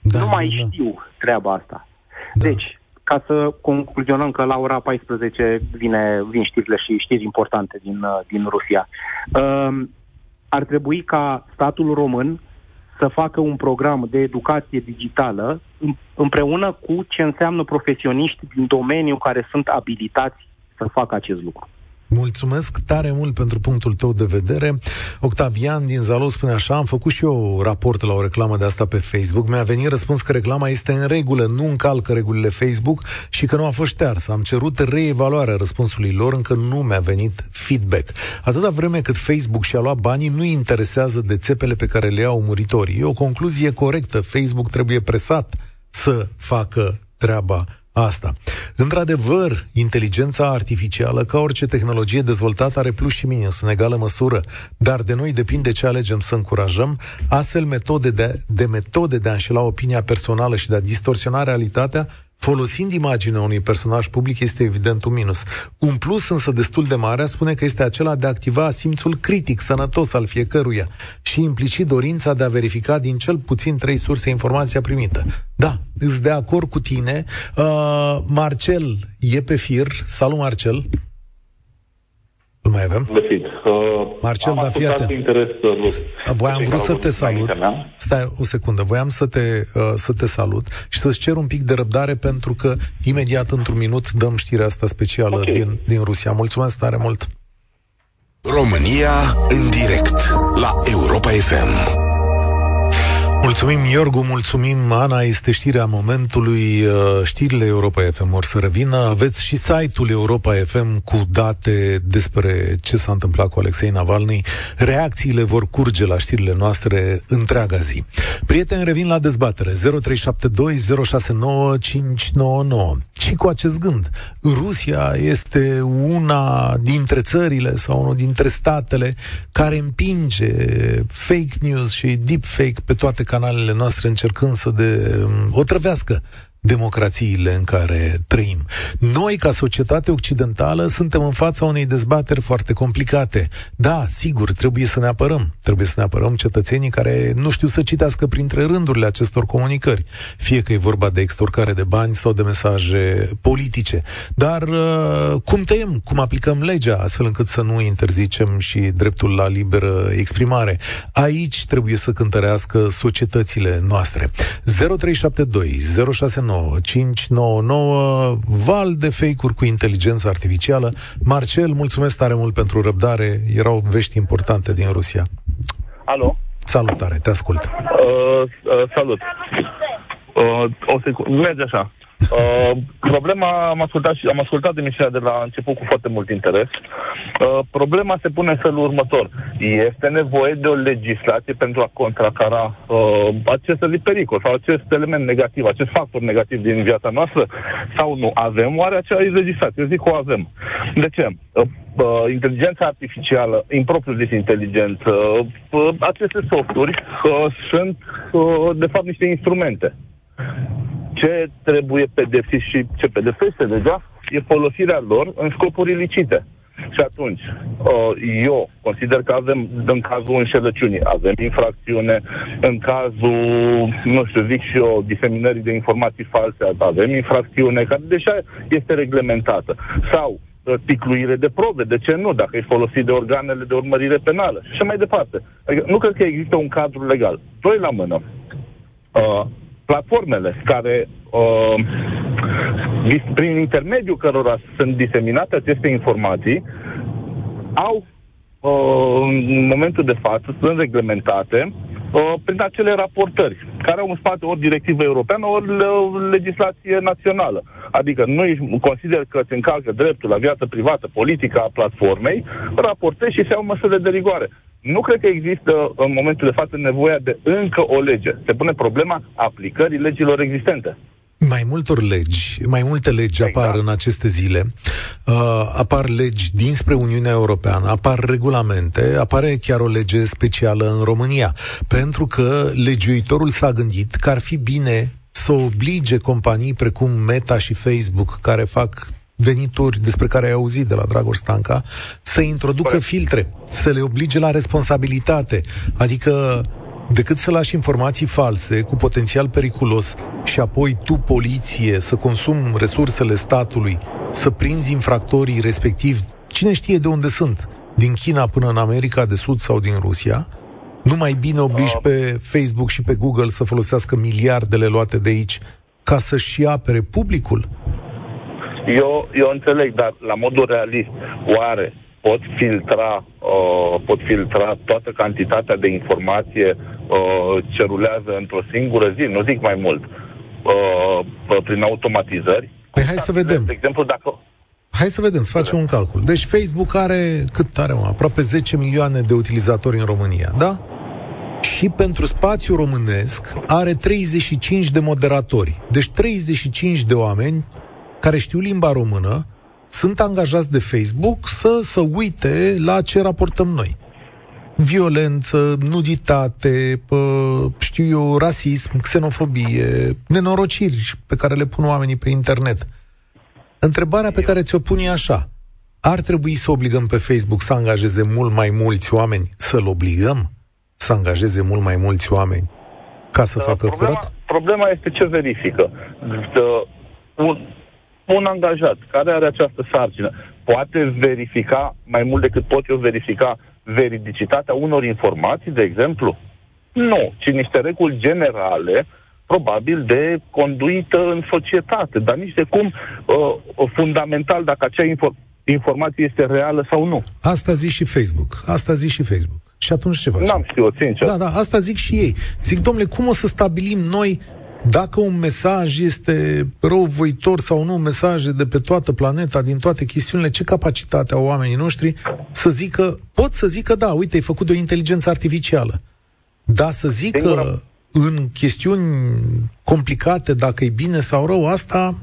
Da, nu mai da, da. știu treaba asta. Da. Deci, ca să concluzionăm că la ora 14 vine, vin știrile și știri importante din, uh, din Rusia. Uh, ar trebui ca statul român să facă un program de educație digitală împreună cu ce înseamnă profesioniști din domeniu care sunt abilitați să facă acest lucru. Mulțumesc tare mult pentru punctul tău de vedere. Octavian din Zalo spune așa, am făcut și eu raport la o reclamă de asta pe Facebook. Mi-a venit răspuns că reclama este în regulă, nu încalcă regulile Facebook și că nu a fost ștearsă. Am cerut reevaluarea răspunsului lor, încă nu mi-a venit feedback. Atâta vreme cât Facebook și-a luat banii, nu interesează de țepele pe care le iau muritorii. E o concluzie corectă. Facebook trebuie presat să facă treaba asta. Într-adevăr, inteligența artificială, ca orice tehnologie dezvoltată, are plus și minus în egală măsură, dar de noi depinde ce alegem să încurajăm. Astfel, metode de, de metode de a înșela opinia personală și de a distorsiona realitatea folosind imaginea unui personaj public este evident un minus. Un plus însă destul de mare spune că este acela de a activa simțul critic, sănătos al fiecăruia și implicit dorința de a verifica din cel puțin trei surse informația primită. Da, îți de acord cu tine. Uh, Marcel e pe fir. Salut, Marcel! Îl mai avem? Găsit. Uh, Marcel, da, fii atent. interes Voiam vrut să te salut. Stai o secundă. Voiam să te, uh, să te salut și să-ți cer un pic de răbdare pentru că imediat, într-un minut, dăm știrea asta specială okay. din, din Rusia. Mulțumesc tare mult! România în direct la Europa FM. Mulțumim, Iorgu, mulțumim, Ana, este știrea momentului, uh, știrile Europa FM or să revină. Aveți și site-ul Europa FM cu date despre ce s-a întâmplat cu Alexei Navalny. Reacțiile vor curge la știrile noastre întreaga zi. Prieteni, revin la dezbatere. 0372069599. Și cu acest gând, Rusia este una dintre țările sau unul dintre statele care împinge fake news și deepfake pe toate canalele noastre încercând să de, o trăvească democrațiile în care trăim. Noi, ca societate occidentală, suntem în fața unei dezbateri foarte complicate. Da, sigur, trebuie să ne apărăm. Trebuie să ne apărăm cetățenii care nu știu să citească printre rândurile acestor comunicări, fie că e vorba de extorcare de bani sau de mesaje politice. Dar uh, cum tăiem, cum aplicăm legea, astfel încât să nu interzicem și dreptul la liberă exprimare? Aici trebuie să cântărească societățile noastre. 0372 069 599 val de fake-uri cu inteligență artificială. Marcel, mulțumesc tare mult pentru răbdare. Erau vești importante din Rusia. Alo? Salutare, te ascult. Uh, uh, salut. Uh, o secundă, merge așa. Uh, problema, am ascultat, și, am ascultat emisiunea de la început cu foarte mult interes. Uh, problema se pune în felul următor. Este nevoie de o legislație pentru a contracara uh, acest pericol sau acest element negativ, acest factor negativ din viața noastră sau nu? Avem oare acea legislație? Eu zic că o avem. De ce? Uh, uh, inteligența artificială, impropriu zis inteligență, uh, aceste softuri uh, sunt uh, de fapt niște instrumente ce trebuie pedepsit și ce pedepsește deja e folosirea lor în scopuri ilicite. Și atunci, uh, eu consider că avem, în cazul înșelăciunii, avem infracțiune, în cazul, nu știu, zic și eu, diseminării de informații false, avem infracțiune, care deja este reglementată. Sau uh, ticluire de probe, de ce nu, dacă e folosit de organele de urmărire penală și așa mai departe. Adică nu cred că există un cadru legal. Doi la mână. Uh, platformele care, uh, prin intermediul cărora sunt diseminate aceste informații, au, uh, în momentul de față, sunt reglementate uh, prin acele raportări, care au în spate ori directivă europeană, ori legislație națională. Adică nu consider că îți încalcă dreptul la viață privată, politică a platformei, raportezi și se iau măsurile de rigoare. Nu cred că există în momentul de față nevoia de încă o lege. Se pune problema aplicării legilor existente. Mai multor legi, mai multe legi exact. apar în aceste zile. Uh, apar legi dinspre Uniunea Europeană, apar regulamente, apare chiar o lege specială în România. Pentru că legiuitorul s-a gândit că ar fi bine să oblige companii precum Meta și Facebook, care fac venituri despre care ai auzit de la Dragoș Stanca, să introducă filtre, să le oblige la responsabilitate. Adică decât să lași informații false cu potențial periculos și apoi tu, poliție, să consumi resursele statului, să prinzi infractorii respectiv, cine știe de unde sunt, din China până în America de Sud sau din Rusia, nu mai bine obligi uh. pe Facebook și pe Google să folosească miliardele luate de aici ca să-și apere publicul? Eu, eu înțeleg, dar la modul realist, oare pot filtra, uh, pot filtra toată cantitatea de informație uh, ce rulează într-o singură zi, nu zic mai mult, uh, prin automatizări? Păi hai să vedem. De exemplu, dacă... Hai să vedem, să facem un calcul. Deci Facebook are, cât are, mă, aproape 10 milioane de utilizatori în România, da? Și pentru spațiu românesc are 35 de moderatori. Deci 35 de oameni care știu limba română sunt angajați de Facebook să, să uite la ce raportăm noi. Violență, nuditate, pă, știu eu, rasism, xenofobie, nenorociri pe care le pun oamenii pe internet. Întrebarea pe care ți-o pun e așa. Ar trebui să obligăm pe Facebook să angajeze mult mai mulți oameni? Să-l obligăm să angajeze mult mai mulți oameni ca să facă problema, curat? Problema este ce verifică. De, un, un angajat care are această sarcină poate verifica mai mult decât pot eu verifica veridicitatea unor informații, de exemplu? Nu, ci niște reguli generale, probabil de conduită în societate, dar nici de cum uh, fundamental dacă acea info- informație este reală sau nu. Asta zic și Facebook. Asta zic și Facebook. Și atunci ce facem? N-am știut, sincer. Da, da, asta zic și ei. Zic, domnule, cum o să stabilim noi dacă un mesaj este răuvoitor sau nu, mesaje de pe toată planeta, din toate chestiunile, ce capacitate au oamenii noștri să zică, pot să zică, da, uite, e făcut de o inteligență artificială. Da, să zică Singura... în chestiuni complicate, dacă e bine sau rău, asta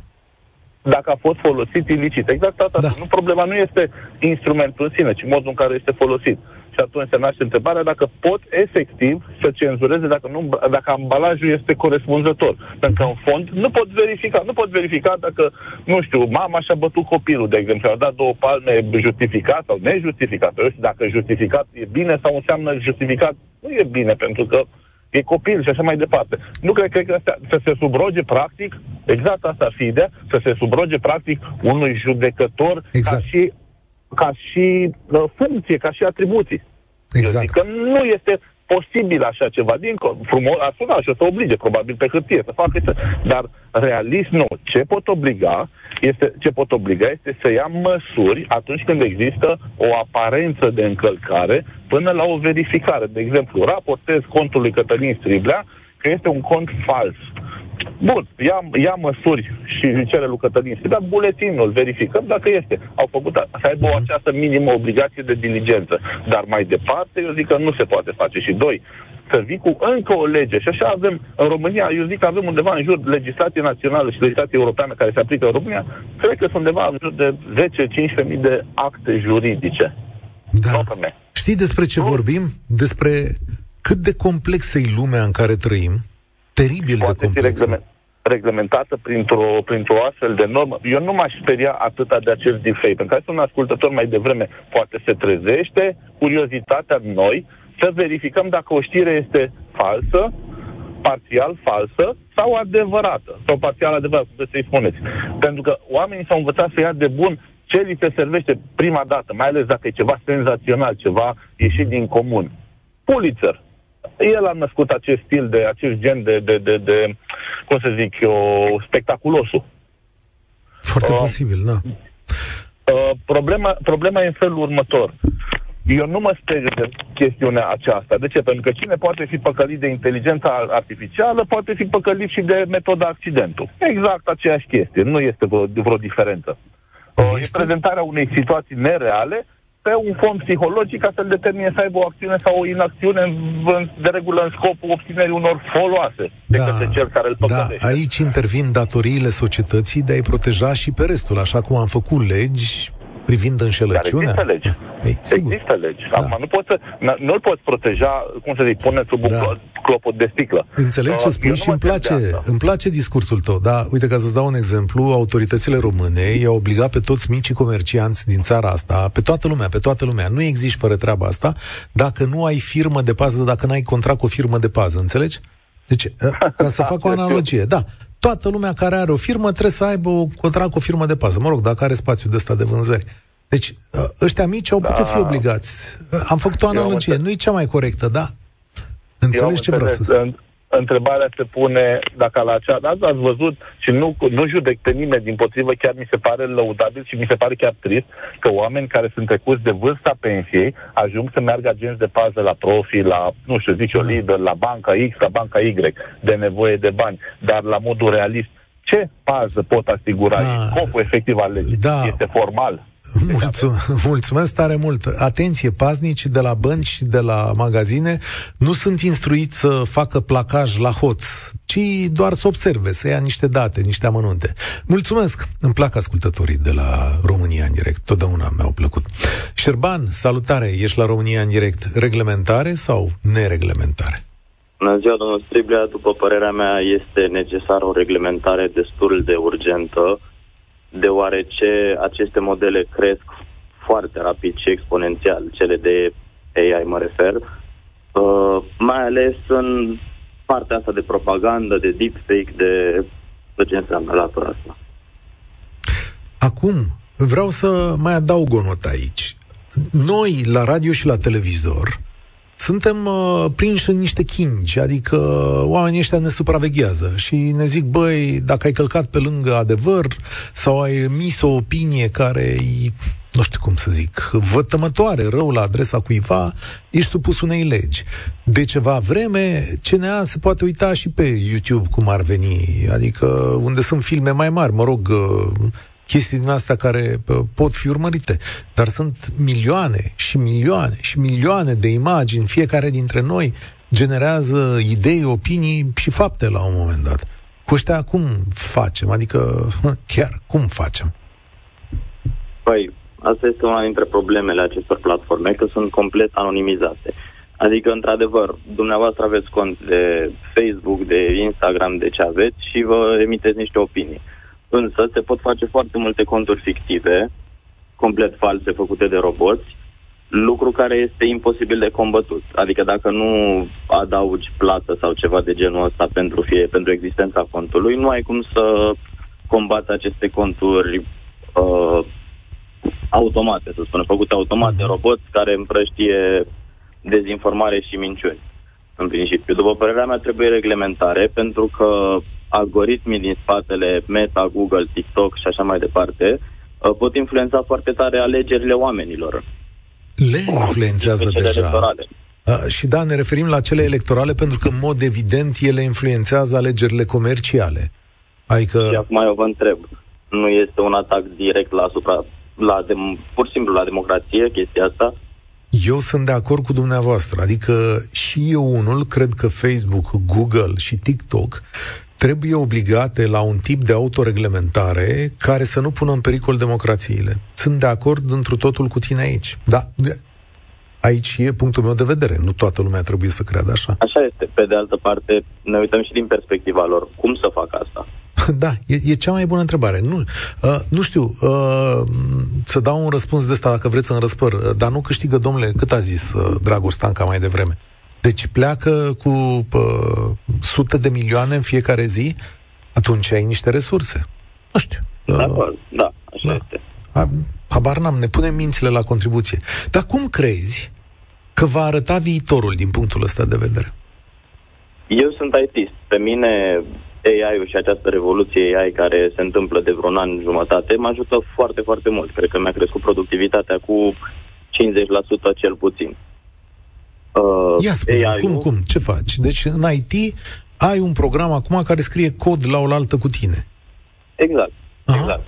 dacă a fost folosit ilicit. Exact asta. Da. Nu, problema nu este instrumentul în sine, ci modul în care este folosit. Și atunci se naște întrebarea dacă pot efectiv să cenzureze dacă, nu, dacă ambalajul este corespunzător. Pentru că, în fond, nu pot verifica. Nu pot verifica dacă, nu știu, mama și-a bătut copilul, de exemplu, a dat două palme justificat sau nejustificat. Eu știu dacă justificat e bine sau înseamnă justificat nu e bine, pentru că e copil și așa mai departe. Nu cred, cred că astea, să se subroge practic, exact asta ar fi ideea, să se subroge practic unui judecător exact. ca și, ca și uh, funcție, ca și atribuții. Exact. Eu zic că nu este posibil așa ceva. Din frumos, ar suna și o să oblige, probabil, pe hârtie să facă ce. Dar realist nu. Ce pot obliga este, ce pot obliga este să ia măsuri atunci când există o aparență de încălcare până la o verificare. De exemplu, raportez contul lui Cătălin Striblea că este un cont fals. Bun, ia, ia măsuri și îi cere lui Cătălin Striblea buletinul, verificăm dacă este. Au făcut să aibă o această minimă obligație de diligență. Dar mai departe, eu zic că nu se poate face. Și doi, să vii cu încă o lege. Și așa avem în România, eu zic că avem undeva în jur legislație națională și legislație europeană care se aplică în România, cred că sunt undeva în jur de 10-15 mii de acte juridice. Da. Știi despre ce nu? vorbim? Despre cât de complexă e lumea în care trăim. Teribil Poate de complexă reglementată printr-o, printr-o astfel de normă. Eu nu m-aș speria atâta de acest defect, pentru că un ascultător mai devreme poate se trezește, curiozitatea noi, să verificăm dacă o știre este falsă, parțial falsă sau adevărată, sau parțial adevărată, cum să-i spuneți. Pentru că oamenii s-au învățat să ia de bun ce li se servește prima dată, mai ales dacă e ceva senzațional, ceva ieșit din comun. Pulitzer. El a născut acest stil, de acest gen de, de, de, de cum să zic eu, spectaculosul. Foarte uh, posibil, da. Uh, problema, problema e în felul următor. Eu nu mă speriu de chestiunea aceasta. De ce? Pentru că cine poate fi păcălit de inteligența artificială, poate fi păcălit și de metoda accidentul. Exact aceeași chestie. Nu este vreo, vreo diferență. Este? E prezentarea unei situații nereale pe un fond psihologic ca să-l determine să aibă o acțiune sau o inacțiune în, de regulă în scopul obținerii unor foloase de da, către cel care îl da, păcălește. Da, aici intervin datoriile societății de a-i proteja și pe restul, așa cum am făcut legi privind înșelăciunea? Dar există legi. Ei, există legi. Da. Acum, nu poți să, nu-l poți proteja, cum să zic, pune sub da. un clopot de sticlă. Înțeleg ce uh, spui și îmi place, îmi place discursul tău, dar uite, ca să-ți dau un exemplu, autoritățile române i-au obligat pe toți micii comercianți din țara asta, pe toată lumea, pe toată lumea, nu există fără treaba asta, dacă nu ai firmă de pază, dacă n-ai contract cu o firmă de pază, înțelegi? Deci, ca să fac o analogie, da, toată lumea care are o firmă trebuie să aibă o contract cu o firmă de pază. Mă rog, dacă are spațiu de ăsta de vânzări. Deci, ă, ăștia mici au da. putut fi obligați. Am făcut o analogie. Nu e cea mai corectă, da? Înțelegi ce vreau să spun? Întrebarea se pune dacă la acea dată ați văzut și nu, nu judec pe nimeni, din potrivă chiar mi se pare lăudabil și mi se pare chiar trist că oameni care sunt trecuți de vârsta pensiei ajung să meargă agenți de pază la profi, la, nu știu, zic eu, da. lider, la banca X, la banca Y, de nevoie de bani, dar la modul realist. Ce pază pot asigura? Da. Scopul efectiv al legii da. este formal. Mulțumesc, mulțumesc tare mult. Atenție, paznici de la bănci și de la magazine nu sunt instruiți să facă placaj la hoț, ci doar să observe, să ia niște date, niște amănunte. Mulțumesc! Îmi plac ascultătorii de la România în direct. Totdeauna mi-au plăcut. Șerban, salutare! Ești la România în direct. Reglementare sau nereglementare? Bună ziua, domnul Striblea. După părerea mea, este necesară o reglementare destul de urgentă deoarece aceste modele cresc foarte rapid și exponențial, cele de AI mă refer, uh, mai ales în partea asta de propagandă, de deepfake, de tot ce înseamnă latura asta. Acum, vreau să mai adaug o notă aici. Noi, la radio și la televizor, suntem uh, prinși în niște chingi, adică oamenii ăștia ne supraveghează și ne zic, băi, dacă ai călcat pe lângă adevăr sau ai emis o opinie care e nu știu cum să zic, vătămătoare, rău la adresa cuiva, ești supus unei legi. De ceva vreme, CNA se poate uita și pe YouTube cum ar veni, adică unde sunt filme mai mari, mă rog, uh, chestii din astea care pot fi urmărite. Dar sunt milioane și milioane și milioane de imagini, fiecare dintre noi generează idei, opinii și fapte la un moment dat. Cu ăștia cum facem? Adică, chiar, cum facem? Păi, Asta este una dintre problemele acestor platforme, că sunt complet anonimizate. Adică, într-adevăr, dumneavoastră aveți cont de Facebook, de Instagram, de ce aveți și vă emiteți niște opinii. Însă se pot face foarte multe conturi fictive, complet false, făcute de roboți, lucru care este imposibil de combătut. Adică dacă nu adaugi plată sau ceva de genul ăsta pentru, fie, pentru existența contului, nu ai cum să combați aceste conturi uh, automate, să spunem, făcute automat de roboți care împrăștie dezinformare și minciuni. În principiu, după părerea mea, trebuie reglementare pentru că algoritmii din spatele Meta, Google, TikTok și așa mai departe uh, pot influența foarte tare alegerile oamenilor. Le influențează deja. Electorale. Uh, și da, ne referim la cele electorale pentru că, în mod evident, ele influențează alegerile comerciale. Adică... Și acum eu vă întreb, nu este un atac direct la asupra, la dem- pur și simplu la democrație, chestia asta? Eu sunt de acord cu dumneavoastră, adică și eu unul cred că Facebook, Google și TikTok trebuie obligate la un tip de autoreglementare care să nu pună în pericol democrațiile. Sunt de acord întru totul cu tine aici. Da, aici e punctul meu de vedere. Nu toată lumea trebuie să creadă așa. Așa este. Pe de altă parte, ne uităm și din perspectiva lor. Cum să facă asta? Da, e, e cea mai bună întrebare. Nu, uh, nu știu, uh, să dau un răspuns de ăsta dacă vreți să-mi răspăr, uh, dar nu câștigă, domnule, cât a zis uh, Dragoș Stanca mai devreme? Deci pleacă cu uh, sute de milioane în fiecare zi, atunci ai niște resurse. Nu știu. Uh, da, da, așa da. este. Habar n-am, ne punem mințile la contribuție. Dar cum crezi că va arăta viitorul din punctul ăsta de vedere? Eu sunt ITist. Pe mine AI-ul și această revoluție AI care se întâmplă de vreun an jumătate mă ajută foarte, foarte mult. Cred că mi-a crescut productivitatea cu 50% cel puțin. Uh, Ia spune, AI-ul... cum, cum, ce faci? Deci în IT ai un program acum care scrie cod la oaltă cu tine. Exact, Aha. exact.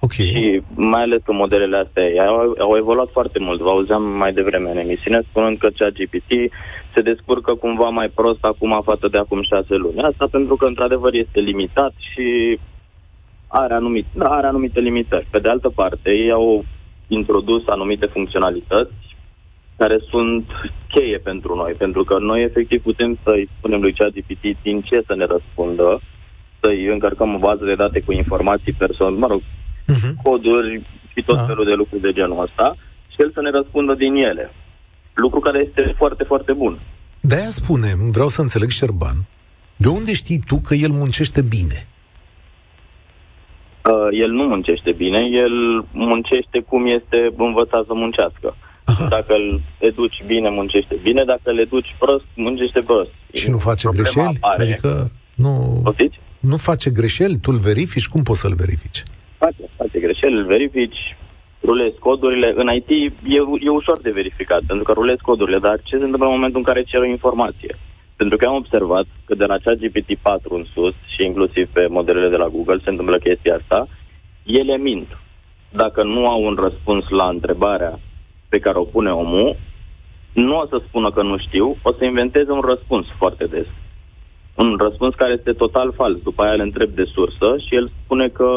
Okay. Și mai ales că modelele astea au, au evoluat foarte mult. Vă auzeam mai devreme în emisiune spunând că cea GPT se descurcă cumva mai prost acum față de acum șase luni. Asta pentru că într-adevăr este limitat și are anumite, da, are anumite limitări. Pe de altă parte, ei au introdus anumite funcționalități care sunt cheie pentru noi, pentru că noi efectiv putem să-i spunem lui ChatGPT din ce să ne răspundă, să-i încărcăm o bază de date cu informații personale, mă rog, uh-huh. coduri și tot da. felul de lucruri de genul ăsta și el să ne răspundă din ele. Lucru care este foarte, foarte bun. De-aia spune, vreau să înțeleg, Șerban, de unde știi tu că el muncește bine? Uh, el nu muncește bine, el muncește cum este învățat să muncească. Aha. Dacă îl educi bine, muncește bine, dacă îl educi prost, muncește prost. Și nu face greșeli? Apare. Adică nu... Poftiți? Nu face greșeli? Tu îl verifici? Cum poți să-l verifici? Face, face greșeli, îl verifici, rulezi codurile. În IT e, e ușor de verificat, pentru că rulezi codurile, dar ce se întâmplă în momentul în care cer o informație? Pentru că am observat că de la chat GPT-4 în sus și inclusiv pe modelele de la Google se întâmplă chestia asta, ele mint. Dacă nu au un răspuns la întrebarea pe care o pune omul, nu o să spună că nu știu, o să inventeze un răspuns foarte des. Un răspuns care este total fals. După aia îl întreb de sursă și el spune că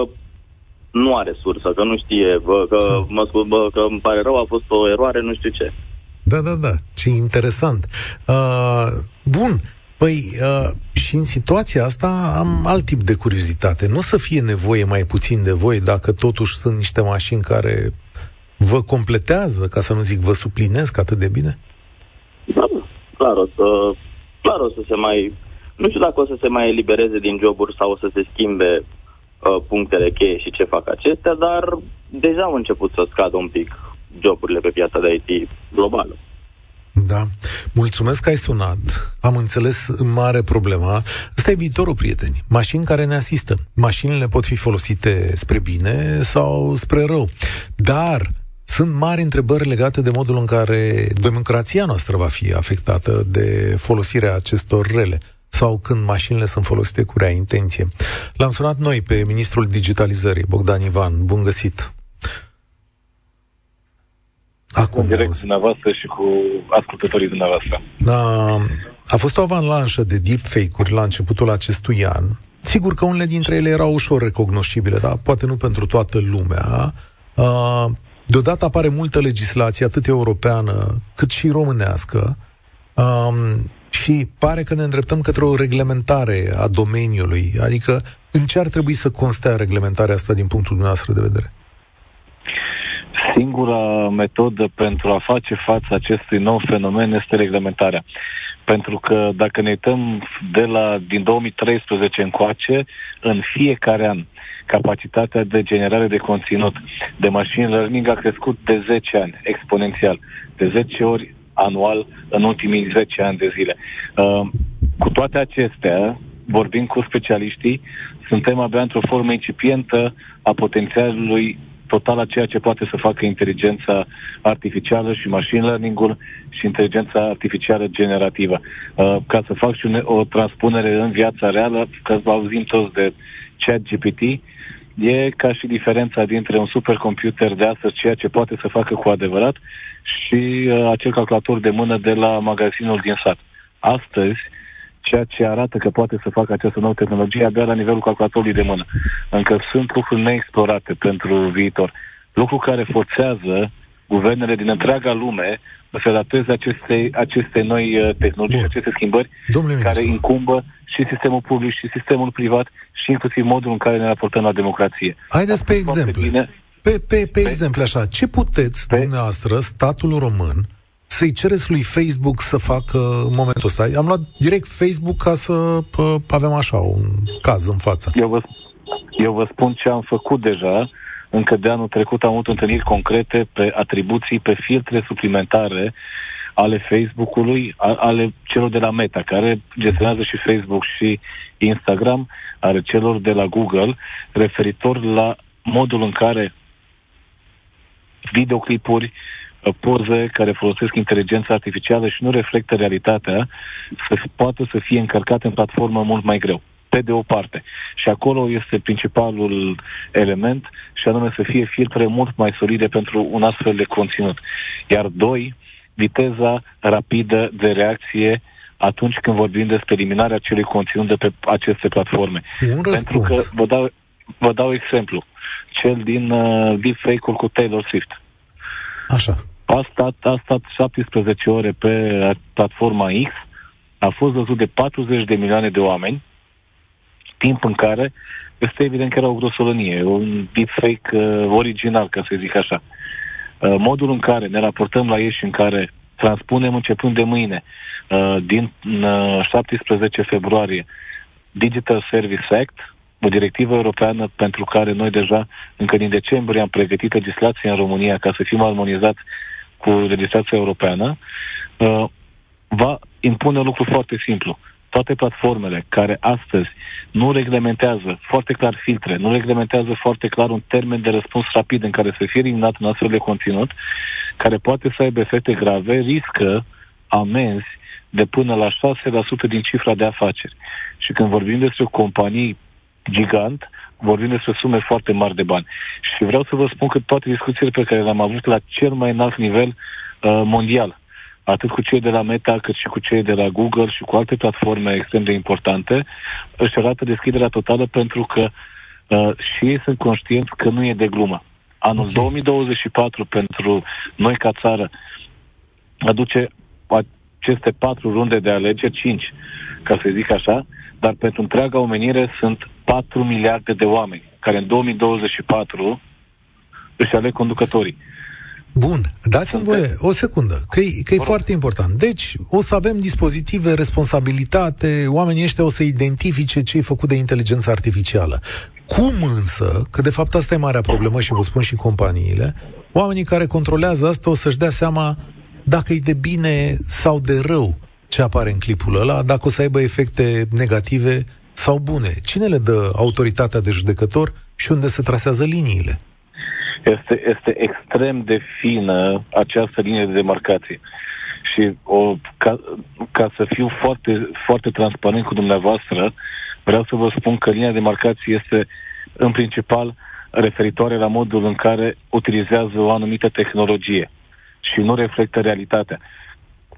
nu are sursă, că nu știe, bă, că, mă spun, bă, că îmi pare rău, a fost o eroare, nu știu ce. Da, da, da, ce interesant. Uh, bun, Păi, uh, și în situația asta am alt tip de curiozitate. Nu o să fie nevoie mai puțin de voi dacă totuși sunt niște mașini care vă completează, ca să nu zic vă suplinesc atât de bine? Da, clar o să, clar o să se mai... Nu știu dacă o să se mai elibereze din joburi sau o să se schimbe uh, punctele cheie și ce fac acestea, dar deja au început să scadă un pic joburile pe piața de IT globală. Da. Mulțumesc că ai sunat. Am înțeles mare problema. Ăsta e viitorul, prieteni. Mașini care ne asistă. Mașinile pot fi folosite spre bine sau spre rău. Dar sunt mari întrebări legate de modul în care democrația noastră va fi afectată de folosirea acestor rele sau când mașinile sunt folosite cu rea intenție. L-am sunat noi pe ministrul digitalizării, Bogdan Ivan. Bun găsit! Acum direct cu dumneavoastră și cu ascultătorii dumneavoastră. Da, a fost o avalanșă de deepfake-uri la începutul acestui an. Sigur că unele dintre ele erau ușor recognoscibile, dar poate nu pentru toată lumea. Uh, deodată apare multă legislație, atât europeană cât și românească, um, și pare că ne îndreptăm către o reglementare a domeniului. Adică, în ce ar trebui să constea reglementarea asta din punctul dumneavoastră de vedere? Singura metodă pentru a face față acestui nou fenomen este reglementarea. Pentru că dacă ne uităm de la din 2013 încoace, în fiecare an, capacitatea de generare de conținut de machine learning a crescut de 10 ani, exponențial, de 10 ori anual în ultimii 10 ani de zile. Uh, cu toate acestea, vorbind cu specialiștii, suntem abia într-o formă incipientă a potențialului total a ceea ce poate să facă inteligența artificială și machine learning-ul și inteligența artificială generativă. Uh, ca să fac și o transpunere în viața reală, că auzim toți de chat GPT, e ca și diferența dintre un supercomputer de astăzi, ceea ce poate să facă cu adevărat, și uh, acel calculator de mână de la magazinul din sat. Astăzi, ceea ce arată că poate să facă această nouă tehnologie abia la nivelul calculatorului de mână. Încă sunt lucruri neexplorate pentru viitor. Lucru care forțează guvernele din întreaga lume să se adapteze aceste, aceste noi uh, tehnologii, Bun. aceste schimbări Domnule care ministru. incumbă și sistemul public și sistemul privat și inclusiv modul în care ne raportăm la democrație. Haideți pe exemple. Bine. Pe, pe, pe, pe exemple așa, ce puteți pe... dumneavoastră, statul român, să-i cereți lui Facebook să facă în momentul ăsta? Am luat direct Facebook ca să pă, avem așa un caz în față. Eu vă, eu vă spun ce am făcut deja. Încă de anul trecut am avut întâlniri concrete pe atribuții, pe filtre suplimentare ale Facebook-ului, ale celor de la Meta, care gestionează și Facebook și Instagram, ale celor de la Google, referitor la modul în care videoclipuri, uh, poze care folosesc inteligența artificială și nu reflectă realitatea, să poată să fie încărcate în platformă mult mai greu pe de o parte. Și acolo este principalul element, și anume să fie filtre mult mai solide pentru un astfel de conținut. Iar doi, viteza rapidă de reacție atunci când vorbim despre eliminarea acelui conținut de pe aceste platforme. Un Pentru că vă dau, vă dau exemplu. Cel din uh, deepfake-ul cu Taylor Swift. Așa. A stat, a stat 17 ore pe platforma X, a fost văzut de 40 de milioane de oameni, timp în care este evident că era o grosolănie, un deepfake uh, original, ca să zic așa. Uh, modul în care ne raportăm la ei și în care transpunem începând de mâine, uh, din uh, 17 februarie, Digital Service Act, o directivă europeană pentru care noi deja încă din decembrie am pregătit legislația în România ca să fim armonizați cu legislația europeană, uh, va impune un lucru foarte simplu. Toate platformele care astăzi nu reglementează foarte clar filtre, nu reglementează foarte clar un termen de răspuns rapid în care să fie eliminat un astfel de conținut, care poate să aibă efecte grave, riscă amenzi de până la 6% din cifra de afaceri. Și când vorbim despre companii gigant, vorbim despre sume foarte mari de bani. Și vreau să vă spun că toate discuțiile pe care le-am avut la cel mai înalt nivel uh, mondial, atât cu cei de la Meta, cât și cu cei de la Google și cu alte platforme extrem de importante, își arată deschiderea totală pentru că uh, și ei sunt conștienți că nu e de glumă. Anul okay. 2024 pentru noi ca țară aduce aceste patru runde de alegeri, cinci, ca să zic așa, dar pentru întreaga omenire sunt 4 miliarde de oameni care în 2024 își aleg conducătorii. Bun, dați-mi voie o secundă, că e, că e foarte important. Deci, o să avem dispozitive, responsabilitate, oamenii ăștia o să identifice ce e făcut de inteligența artificială. Cum însă, că de fapt asta e marea problemă și vă spun și companiile, oamenii care controlează asta o să-și dea seama dacă e de bine sau de rău ce apare în clipul ăla, dacă o să aibă efecte negative sau bune. Cine le dă autoritatea de judecător și unde se trasează liniile? Este, este extrem de fină această linie de demarcație. Și o, ca, ca să fiu foarte, foarte transparent cu dumneavoastră, vreau să vă spun că linia de demarcație este în principal referitoare la modul în care utilizează o anumită tehnologie și nu reflectă realitatea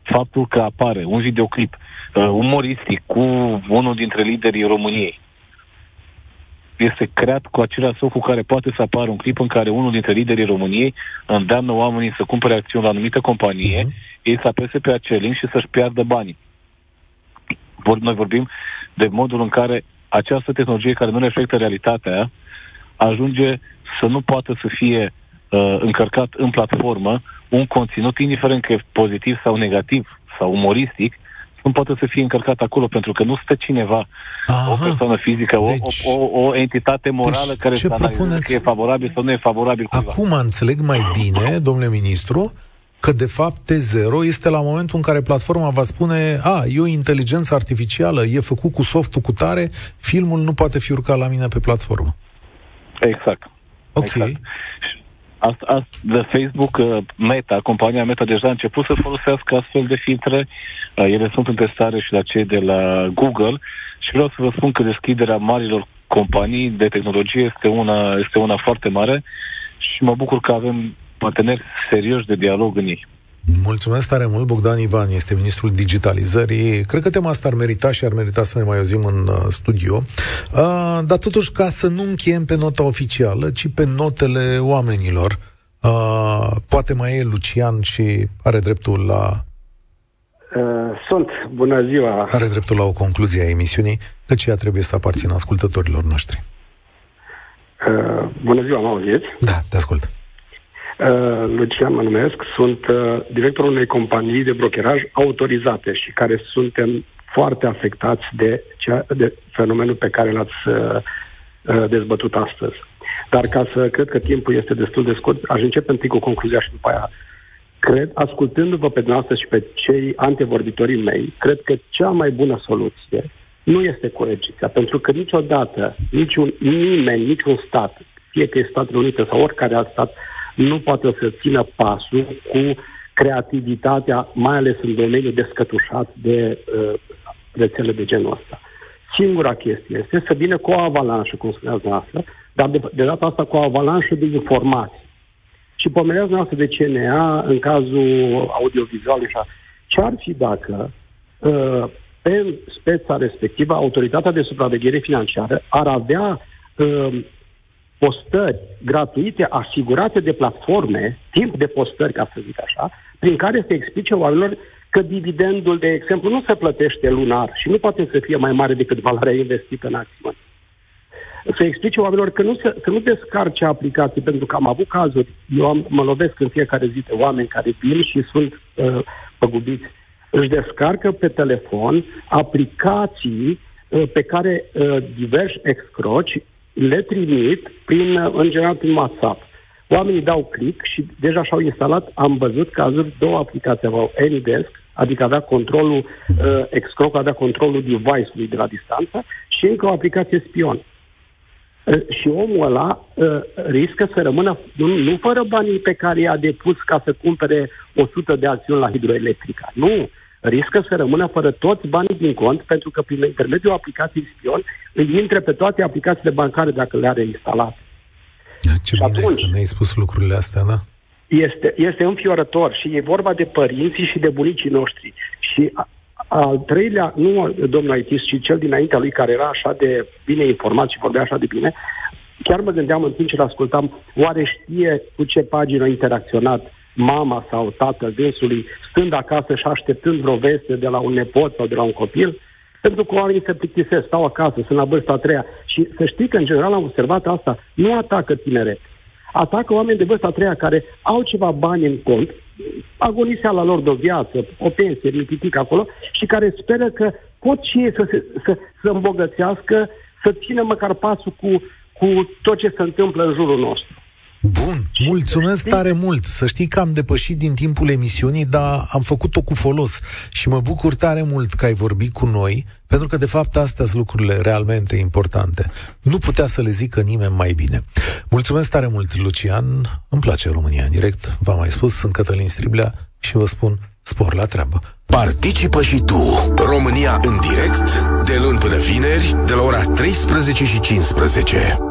faptul că apare un videoclip uh, umoristic cu unul dintre liderii României este creat cu același scop cu care poate să apară un clip în care unul dintre liderii României îndeamnă oamenii să cumpere acțiuni la o anumită companie, uh-huh. ei să apese pe acel link și să-și piardă banii. Vor, noi vorbim de modul în care această tehnologie care nu reflectă realitatea ajunge să nu poată să fie uh, încărcat în platformă un conținut, indiferent că e pozitiv sau negativ sau umoristic, nu poate să fie încărcat acolo, pentru că nu stă cineva, Aha. o persoană fizică, deci, o, o, o entitate morală deci care să analizeze că e favorabil sau nu e favorabil cuiva. Acum înțeleg mai bine, domnule ministru, că de fapt T0 este la momentul în care platforma va spune a, e o inteligență artificială, e făcut cu softul cu tare, filmul nu poate fi urcat la mine pe platformă. Exact. Ok. Exact. Asta, asta, de Facebook, uh, Meta, compania Meta deja a început să folosească astfel de filtre. Uh, ele sunt în testare și la cei de la Google și vreau să vă spun că deschiderea marilor companii de tehnologie este una, este una foarte mare și mă bucur că avem parteneri serioși de dialog în ei. Mulțumesc tare mult, Bogdan Ivan este ministrul digitalizării. Cred că tema asta ar merita și ar merita să ne mai auzim în uh, studio. Uh, dar totuși, ca să nu încheiem pe nota oficială, ci pe notele oamenilor, uh, poate mai e Lucian și are dreptul la... Uh, sunt, bună ziua! Are dreptul la o concluzie a emisiunii, căci ea trebuie să aparțină ascultătorilor noștri. Uh, bună ziua, mă auziți? Da, te ascult. Uh, Uh, Lucian mă numesc, sunt uh, directorul unei companii de brokeraj autorizate și care suntem foarte afectați de, cea, de fenomenul pe care l-ați uh, uh, dezbătut astăzi. Dar ca să cred că timpul este destul de scurt, aș începe întâi cu concluzia și după aia. Cred, ascultându-vă pe dumneavoastră și pe cei antevorbitorii mei, cred că cea mai bună soluție nu este coerciția, pentru că niciodată, niciun, nimeni, niciun stat, fie că e Statele Unite sau oricare alt stat, nu poate să țină pasul cu creativitatea, mai ales în domeniul descătușat de uh, rețele de genul ăsta. Singura chestie este să vină cu o avalanșă, cum spuneați noastră, dar de, de data asta cu o avalanșă de informații. Și pomenează noastră de CNA în cazul audiovizual așa. Ce ar fi dacă uh, pe speța respectivă autoritatea de supraveghere financiară ar avea uh, postări gratuite asigurate de platforme, timp de postări, ca să zic așa, prin care se explice oamenilor că dividendul, de exemplu, nu se plătește lunar și nu poate să fie mai mare decât valoarea investită în acțiune. Să explice oamenilor că nu, se, să nu descarce aplicații, pentru că am avut cazuri, eu am, mă lovesc în fiecare zi de oameni care vin și sunt uh, păgubiți. Își descarcă pe telefon aplicații uh, pe care uh, diversi excroci le trimit prin, în general prin WhatsApp. Oamenii dau click și deja și-au instalat, am văzut cazuri, două aplicații aveau AnyDesk, adică avea controlul, uh, Excroc avea controlul device-ului de la distanță și încă o aplicație spion. Uh, și omul ăla uh, riscă să rămână, nu, nu fără banii pe care i-a depus ca să cumpere 100 de acțiuni la hidroelectrica. Nu, riscă să rămână fără toți banii din cont, pentru că prin intermediul aplicației spion îi intre pe toate aplicațiile bancare dacă le are instalate. Ce și bine atunci, ne-ai spus lucrurile astea, da? Este, este înfiorător și e vorba de părinții și de bunicii noștri. Și al treilea, nu domnul Aitis, ci cel dinaintea lui care era așa de bine informat și vorbea așa de bine, chiar mă gândeam în timp ce l-ascultam, oare știe cu ce pagină a interacționat mama sau tatăl dânsului, stând acasă și așteptând vreo veste de la un nepot sau de la un copil, pentru că oamenii se plictisesc, stau acasă, sunt la vârsta a treia. Și să știi că, în general, am observat asta, nu atacă tineret. Atacă oameni de vârsta a treia care au ceva bani în cont, agoniseala lor de o viață, o pensie, mititic acolo, și care speră că pot și ei să, se, să, să îmbogățească, să țină măcar pasul cu, cu tot ce se întâmplă în jurul nostru. Bun, mulțumesc tare mult. Să știi că am depășit din timpul emisiunii, dar am făcut-o cu folos și mă bucur tare mult că ai vorbit cu noi, pentru că de fapt astea sunt lucrurile realmente importante. Nu putea să le zică nimeni mai bine. Mulțumesc tare mult, Lucian. Îmi place România în direct. V-am mai spus, sunt Cătălin Striblea și vă spun spor la treabă. Participă și tu, România în direct, de luni până vineri, de la ora 13 și 15.